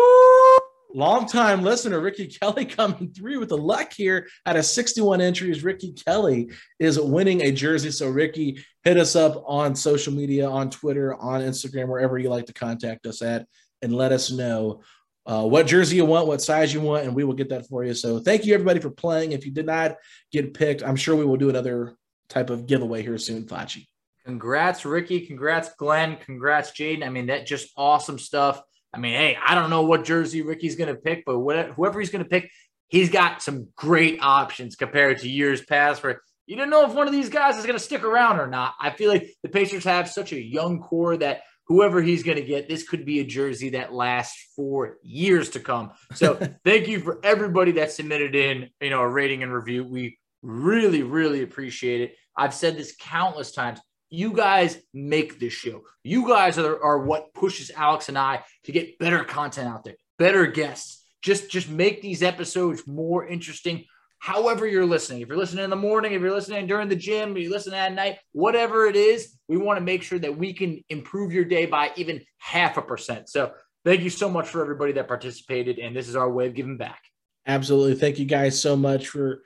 Longtime listener, Ricky Kelly coming through with the luck here out of 61 entries. Ricky Kelly is winning a jersey. So, Ricky, hit us up on social media, on Twitter, on Instagram, wherever you like to contact us at, and let us know uh, what jersey you want, what size you want, and we will get that for you. So thank you everybody for playing. If you did not get picked, I'm sure we will do another type of giveaway here soon, Facci. Congrats, Ricky. Congrats, Glenn. Congrats, Jaden. I mean, that just awesome stuff. I mean, hey, I don't know what jersey Ricky's going to pick, but whatever, whoever he's going to pick, he's got some great options compared to years past where you didn't know if one of these guys is going to stick around or not. I feel like the Pacers have such a young core that whoever he's going to get, this could be a jersey that lasts for years to come. So thank you for everybody that submitted in, you know, a rating and review. We really, really appreciate it. I've said this countless times. You guys make this show. You guys are, are what pushes Alex and I to get better content out there, better guests. Just, just make these episodes more interesting however you're listening. If you're listening in the morning, if you're listening during the gym, if you're listening at night, whatever it is, we want to make sure that we can improve your day by even half a percent. So thank you so much for everybody that participated. And this is our way of giving back. Absolutely. Thank you guys so much for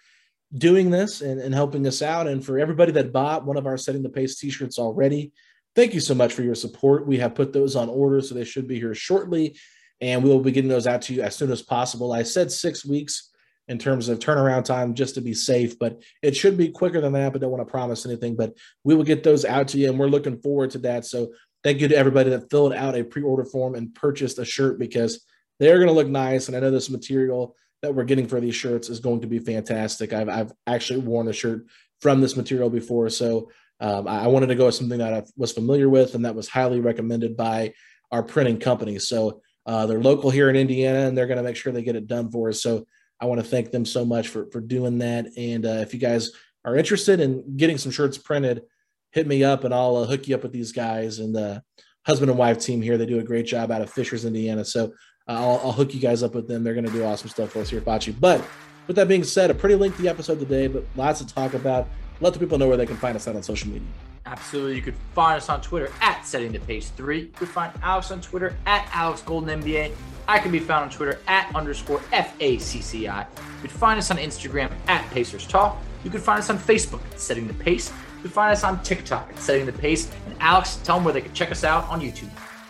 doing this and, and helping us out. And for everybody that bought one of our Setting the Pace t shirts already, thank you so much for your support. We have put those on order, so they should be here shortly. And we will be getting those out to you as soon as possible. I said six weeks in terms of turnaround time just to be safe, but it should be quicker than that, but don't want to promise anything. But we will get those out to you and we're looking forward to that. So thank you to everybody that filled out a pre-order form and purchased a shirt because they're going to look nice. And I know this material that we're getting for these shirts is going to be fantastic. I've, I've actually worn a shirt from this material before. So um, I wanted to go with something that I was familiar with and that was highly recommended by our printing company. So uh, they're local here in Indiana and they're going to make sure they get it done for us. So I want to thank them so much for for doing that. And uh, if you guys are interested in getting some shirts printed, hit me up and I'll uh, hook you up with these guys and the husband and wife team here. They do a great job out of Fishers, Indiana. So uh, I'll, I'll, hook you guys up with them. They're going to do awesome stuff for us here at Facci. But with that being said, a pretty lengthy episode today, but lots to talk about. Let the people know where they can find us out on social media. Absolutely. You could find us on Twitter at Setting the Pace 3. You could find Alex on Twitter at Alex Golden NBA. I can be found on Twitter at underscore FACCI. You could find us on Instagram at Pacers Talk. You could find us on Facebook at Setting the Pace. You can find us on TikTok at Setting the Pace. And Alex, tell them where they can check us out on YouTube.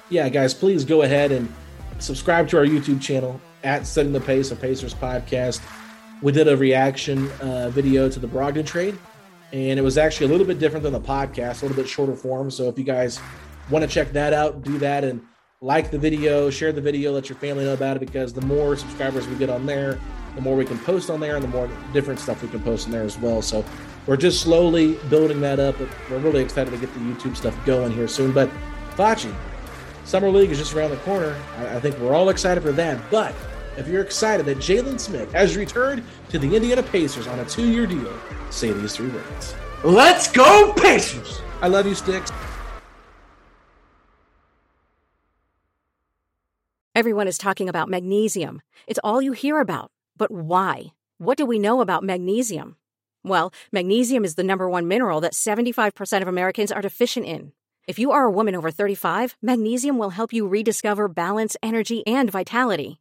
Yeah, guys, please go ahead and subscribe to our YouTube channel at Setting the Pace, a Pacers podcast. We did a reaction uh, video to the Brogdon trade, and it was actually a little bit different than the podcast, a little bit shorter form. So if you guys want to check that out, do that. And like the video, share the video, let your family know about it because the more subscribers we get on there, the more we can post on there and the more different stuff we can post on there as well. So we're just slowly building that up. We're really excited to get the YouTube stuff going here soon. But Facci, Summer League is just around the corner. I think we're all excited for that. But if you're excited that Jalen Smith has returned to the Indiana Pacers on a two year deal, say these three words. Let's go, Pacers! I love you, Sticks. Everyone is talking about magnesium. It's all you hear about. But why? What do we know about magnesium? Well, magnesium is the number one mineral that 75% of Americans are deficient in. If you are a woman over 35, magnesium will help you rediscover balance, energy, and vitality.